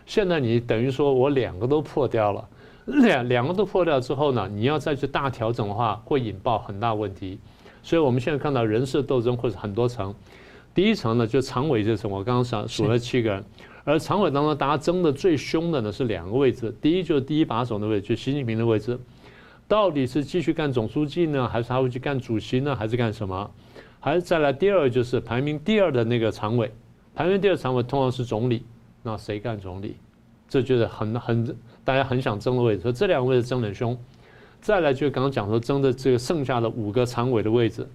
现在你等于说我两个都破掉了，两两个都破掉之后呢，你要再去大调整的话，会引爆很大问题。所以我们现在看到人事斗争或者很多层，第一层呢就常委这层，我刚刚数数了七个人，而常委当中大家争的最凶的呢是两个位置，第一就是第一把手的位置，就习近平的位置。到底是继续干总书记呢，还是他会去干主席呢，还是干什么？还是再来第二就是排名第二的那个常委，排名第二常委通常是总理，那谁干总理？这就是很很大家很想争的位置，所以这两个位置争得凶。再来就刚刚讲说争的这个剩下的五个常委的位置，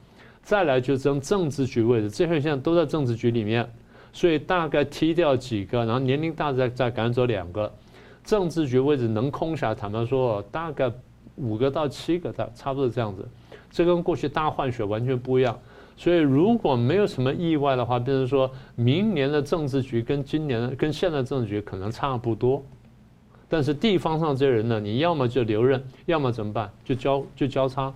再来就争政治局位置，这些人现在都在政治局里面，所以大概踢掉几个，然后年龄大再再赶走两个，政治局位置能空下，坦白说大概。五个到七个，的差不多这样子，这跟过去大换血完全不一样。所以如果没有什么意外的话，比如说明年的政治局跟今年跟现在政治局可能差不多。但是地方上这些人呢，你要么就留任，要么怎么办？就交就交叉，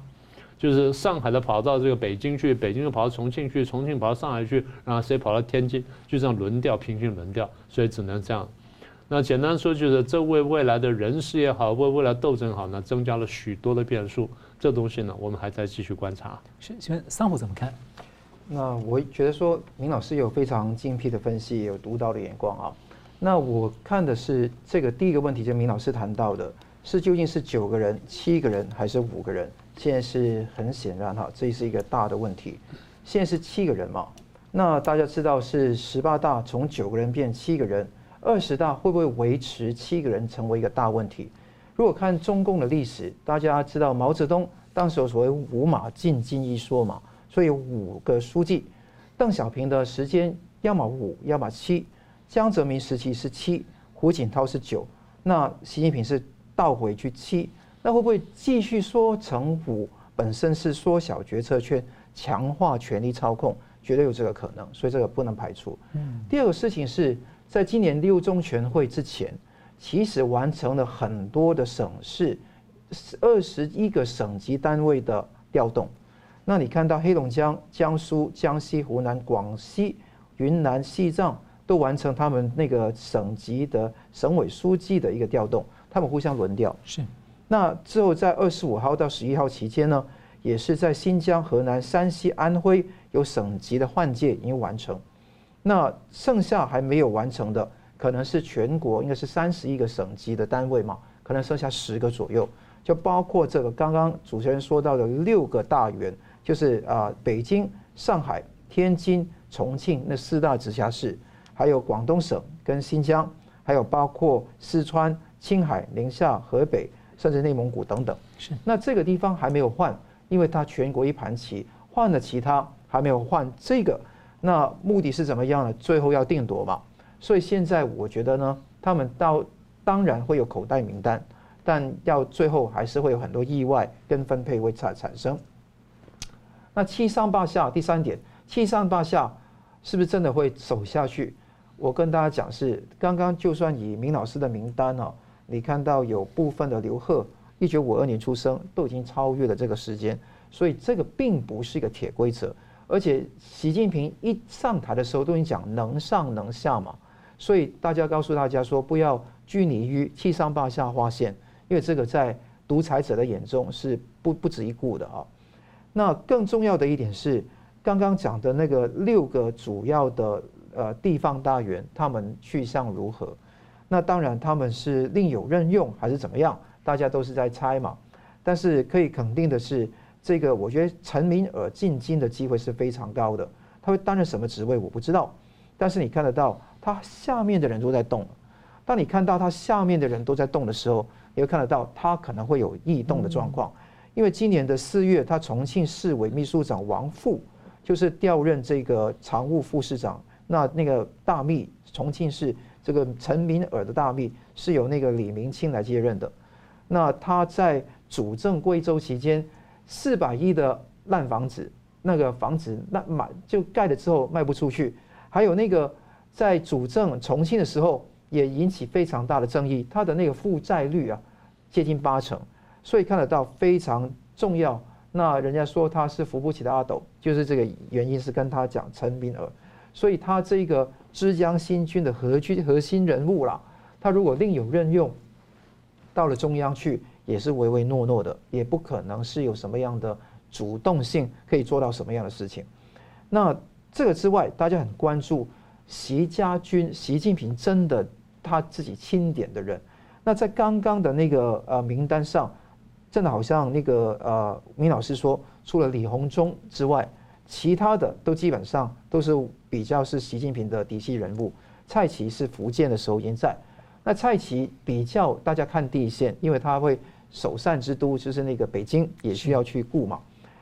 就是上海的跑到这个北京去，北京又跑到重庆去，重庆跑到上海去，然后谁跑到天津，就这样轮调，平均轮调，所以只能这样。那简单说就是，这为未来的人事也好，为未来斗争好呢，增加了许多的变数。这东西呢，我们还在继续观察。请问桑普怎么看？那我觉得说，明老师有非常精辟的分析，也有独到的眼光啊。那我看的是这个第一个问题，就明老师谈到的，是究竟是九个人、七个人还是五个人？现在是很显然哈，这是一个大的问题。现在是七个人嘛？那大家知道是十八大从九个人变七个人。二十大会不会维持七个人成为一个大问题？如果看中共的历史，大家知道毛泽东当时有所谓“五马进京”一说嘛，所以五个书记。邓小平的时间要么五，要么七。江泽民时期是七，胡锦涛是九，那习近平是倒回去七，那会不会继续缩成五？本身是缩小决策圈，强化权力操控，绝对有这个可能，所以这个不能排除。嗯。第二个事情是。在今年六中全会之前，其实完成了很多的省市，二十一个省级单位的调动。那你看到黑龙江、江苏、江西、湖南、广西云南、西藏都完成他们那个省级的省委书记的一个调动，他们互相轮调。是。那之后在二十五号到十一号期间呢，也是在新疆、河南、山西、安徽有省级的换届已经完成。那剩下还没有完成的，可能是全国应该是三十一个省级的单位嘛，可能剩下十个左右，就包括这个刚刚主持人说到的六个大员，就是啊北京、上海、天津、重庆那四大直辖市，还有广东省跟新疆，还有包括四川、青海、宁夏、河北，甚至内蒙古等等。是，那这个地方还没有换，因为它全国一盘棋，换了其他还没有换这个。那目的是怎么样呢？最后要定夺嘛。所以现在我觉得呢，他们到当然会有口袋名单，但要最后还是会有很多意外跟分配会产产生。那七上八下，第三点，七上八下是不是真的会走下去？我跟大家讲是，刚刚就算以明老师的名单哦，你看到有部分的刘鹤，一九五二年出生，都已经超越了这个时间，所以这个并不是一个铁规则。而且习近平一上台的时候都已经讲能上能下嘛，所以大家告诉大家说不要拘泥于七上八下划线，因为这个在独裁者的眼中是不不值一顾的啊。那更重要的一点是，刚刚讲的那个六个主要的呃地方大员，他们去向如何？那当然他们是另有任用还是怎么样？大家都是在猜嘛。但是可以肯定的是。这个我觉得陈敏尔进京的机会是非常高的，他会担任什么职位我不知道，但是你看得到他下面的人都在动。当你看到他下面的人都在动的时候，你会看得到他可能会有异动的状况，因为今年的四月，他重庆市委秘书长王富就是调任这个常务副市长，那那个大秘重庆市这个陈敏尔的大秘是由那个李明清来接任的，那他在主政贵州期间。四百亿的烂房子，那个房子那买就盖了之后卖不出去，还有那个在主政重庆的时候也引起非常大的争议，他的那个负债率啊接近八成，所以看得到非常重要。那人家说他是扶不起的阿斗，就是这个原因是跟他讲陈敏尔，所以他这个枝江新军的核军核心人物啦，他如果另有任用，到了中央去。也是唯唯诺诺的，也不可能是有什么样的主动性可以做到什么样的事情。那这个之外，大家很关注习家军，习近平真的他自己钦点的人。那在刚刚的那个呃名单上，真的好像那个呃明老师说，除了李鸿忠之外，其他的都基本上都是比较是习近平的嫡系人物。蔡奇是福建的时候也在，那蔡奇比较大家看第一线，因为他会。首善之都就是那个北京，也需要去顾嘛。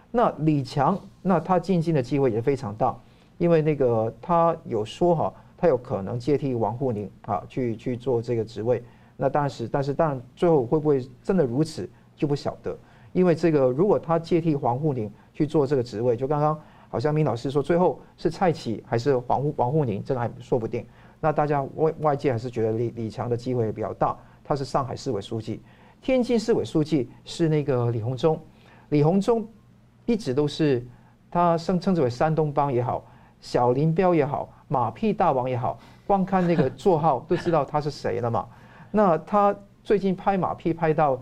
那李强，那他进京的机会也非常大，因为那个他有说哈，他有可能接替王沪宁啊，去去做这个职位。那当时，但是当然最后会不会真的如此就不晓得，因为这个如果他接替王沪宁去做这个职位，就刚刚好像明老师说，最后是蔡奇还是王王沪宁，这个还说不定。那大家外外界还是觉得李李强的机会比较大，他是上海市委书记。天津市委书记是那个李鸿忠，李鸿忠一直都是他称称之为山东帮也好，小林彪也好，马屁大王也好，光看那个座号都知道他是谁了嘛。那他最近拍马屁拍到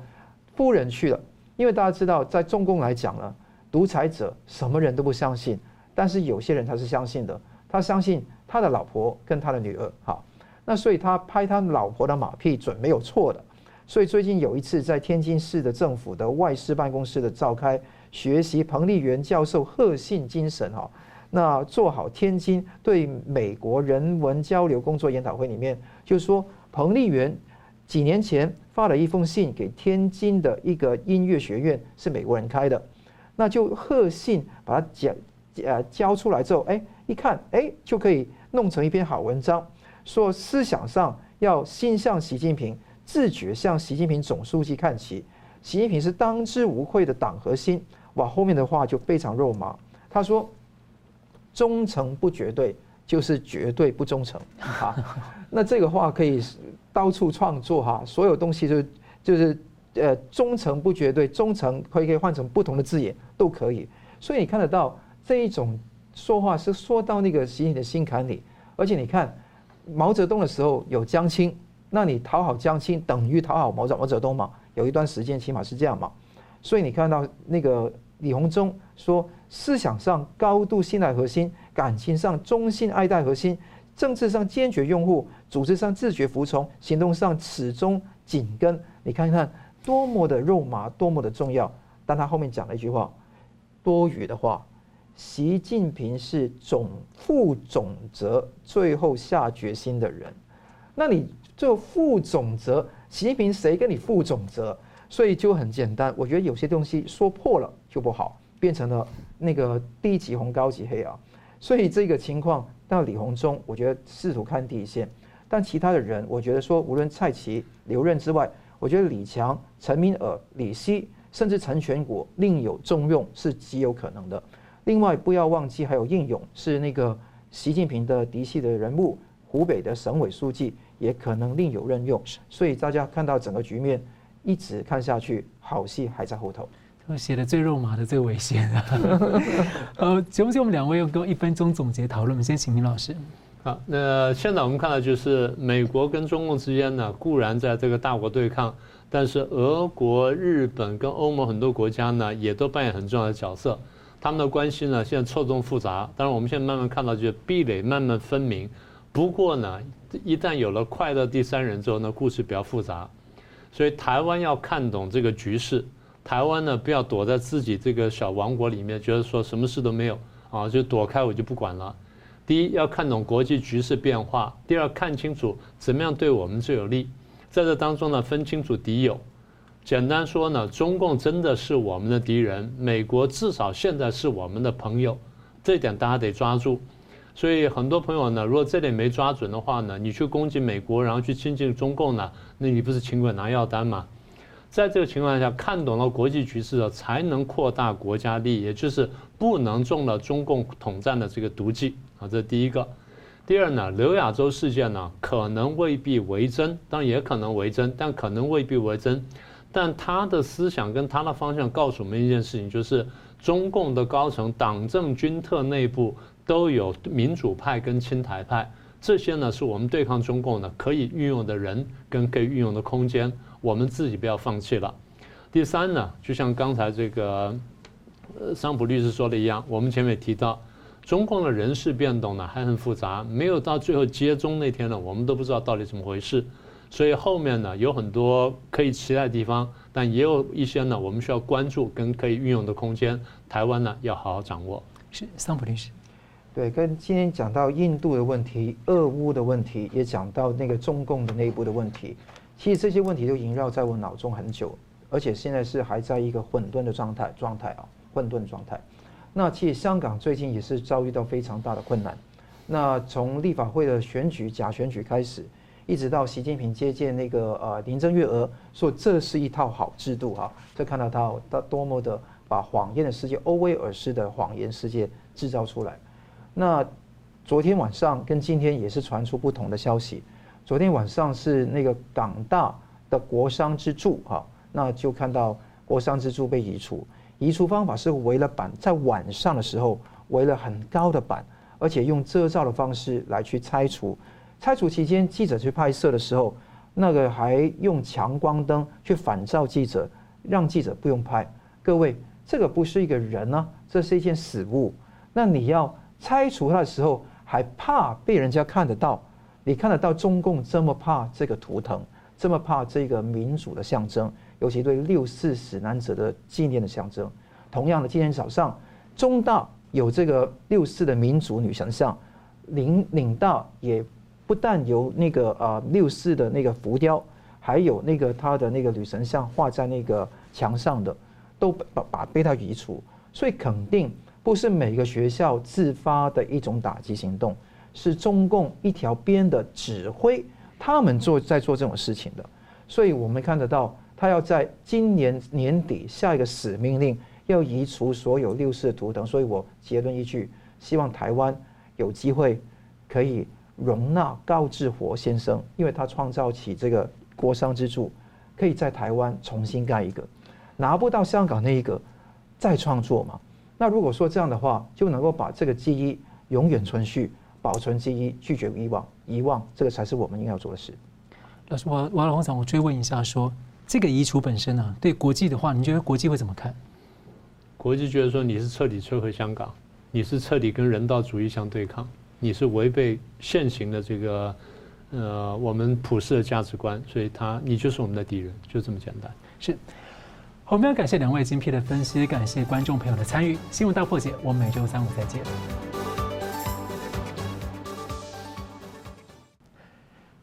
夫人去了，因为大家知道，在中共来讲呢，独裁者什么人都不相信，但是有些人他是相信的，他相信他的老婆跟他的女儿。好，那所以他拍他老婆的马屁准没有错的。所以最近有一次在天津市的政府的外事办公室的召开学习彭丽媛教授贺信精神哈，那做好天津对美国人文交流工作研讨会里面，就说彭丽媛几年前发了一封信给天津的一个音乐学院，是美国人开的，那就贺信把它讲呃交出来之后，哎一看哎就可以弄成一篇好文章，说思想上要心向习近平。自觉向习近平总书记看齐，习近平是当之无愧的党核心。哇，后面的话就非常肉麻。他说：“忠诚不绝对，就是绝对不忠诚。”哈，那这个话可以到处创作哈，所有东西就就是呃，忠诚不绝对，忠诚可以可以换成不同的字眼都可以。所以你看得到这一种说话是说到那个习近平的心坎里。而且你看，毛泽东的时候有江青，那你讨好江青等于讨好毛泽毛泽东嘛？有一段时间起码是这样嘛。所以你看到那个李鸿忠说，思想上高度信赖核心，感情上衷心爱戴核心，政治上坚决拥护，组织上自觉服从，行动上始终紧跟。你看看多么的肉麻，多么的重要。但他后面讲了一句话，多余的话。习近平是总负总责，最后下决心的人。那你最后负总责，习近平谁跟你负总责？所以就很简单，我觉得有些东西说破了就不好，变成了那个低级红高级黑啊。所以这个情况到李鸿忠，我觉得试图看第一线，但其他的人，我觉得说无论蔡奇、刘任之外，我觉得李强、陈敏尔、李希，甚至陈全国另有重用是极有可能的。另外不要忘记还有应勇，是那个习近平的嫡系的人物，湖北的省委书记也可能另有任用。所以大家看到整个局面。一直看下去，好戏还在后头。写的最肉麻的最危险的。呃，请不请我们两位用多一分钟总结讨论？我们先请明老师。好，那现在我们看到就是美国跟中共之间呢，固然在这个大国对抗，但是俄国、日本跟欧盟很多国家呢，也都扮演很重要的角色。他们的关系呢，现在错综复杂。当然，我们现在慢慢看到，就是壁垒慢慢分明。不过呢，一旦有了快乐第三人之后呢，故事比较复杂。所以台湾要看懂这个局势，台湾呢不要躲在自己这个小王国里面，觉得说什么事都没有啊，就躲开我就不管了。第一要看懂国际局势变化，第二看清楚怎么样对我们最有利，在这当中呢分清楚敌友。简单说呢，中共真的是我们的敌人，美国至少现在是我们的朋友，这点大家得抓住。所以很多朋友呢，如果这点没抓准的话呢，你去攻击美国，然后去亲近中共呢，那你不是请鬼拿药单吗？在这个情况下，看懂了国际局势了，才能扩大国家利益，也就是不能中了中共统战的这个毒计啊。这是第一个。第二呢，刘亚洲事件呢，可能未必为真，当然也可能为真，但可能未必为真。但他的思想跟他的方向告诉我们一件事情，就是中共的高层党政军特内部。都有民主派跟亲台派，这些呢是我们对抗中共呢可以运用的人跟可以运用的空间，我们自己不要放弃了。第三呢，就像刚才这个呃桑普律师说的一样，我们前面提到，中共的人事变动呢还很复杂，没有到最后接中那天呢，我们都不知道到底怎么回事，所以后面呢有很多可以期待的地方，但也有一些呢我们需要关注跟可以运用的空间，台湾呢要好好掌握。是桑普律师。对，跟今天讲到印度的问题、俄乌的问题，也讲到那个中共的内部的问题。其实这些问题都萦绕在我脑中很久，而且现在是还在一个混沌的状态状态啊，混沌状态。那其实香港最近也是遭遇到非常大的困难。那从立法会的选举假选举开始，一直到习近平接见那个呃林郑月娥，说这是一套好制度哈，就看到他他多么的把谎言的世界、欧威尔式的谎言世界制造出来。那昨天晚上跟今天也是传出不同的消息。昨天晚上是那个港大的国商之柱哈，那就看到国商之柱被移除，移除方法是围了板，在晚上的时候围了很高的板，而且用遮罩的方式来去拆除。拆除期间，记者去拍摄的时候，那个还用强光灯去反照记者，让记者不用拍。各位，这个不是一个人呢、这是一件死物。那你要。拆除它的时候还怕被人家看得到，你看得到中共这么怕这个图腾，这么怕这个民主的象征，尤其对六四死难者的纪念的象征。同样的，今天早上中大有这个六四的民主女神像，岭岭大也不但有那个啊六四的那个浮雕，还有那个他的那个女神像画在那个墙上的，都把把被他移除，所以肯定。不是每个学校自发的一种打击行动，是中共一条边的指挥，他们做在做这种事情的，所以我们看得到，他要在今年年底下一个死命令，要移除所有六四图腾。所以我结论一句，希望台湾有机会可以容纳高志活先生，因为他创造起这个国殇之柱，可以在台湾重新盖一个，拿不到香港那一个，再创作嘛。那如果说这样的话，就能够把这个记忆永远存续，保存记忆，拒绝遗忘，遗忘这个才是我们应该要做的事。老师，我我老长，我追问一下说，说这个移除本身呢、啊，对国际的话，你觉得国际会怎么看？国际觉得说你是彻底摧毁香港，你是彻底跟人道主义相对抗，你是违背现行的这个呃我们普世的价值观，所以他你就是我们的敌人，就这么简单。是。我们要感谢两位精辟的分析，感谢观众朋友的参与。新闻大破解，我们每周三五再见。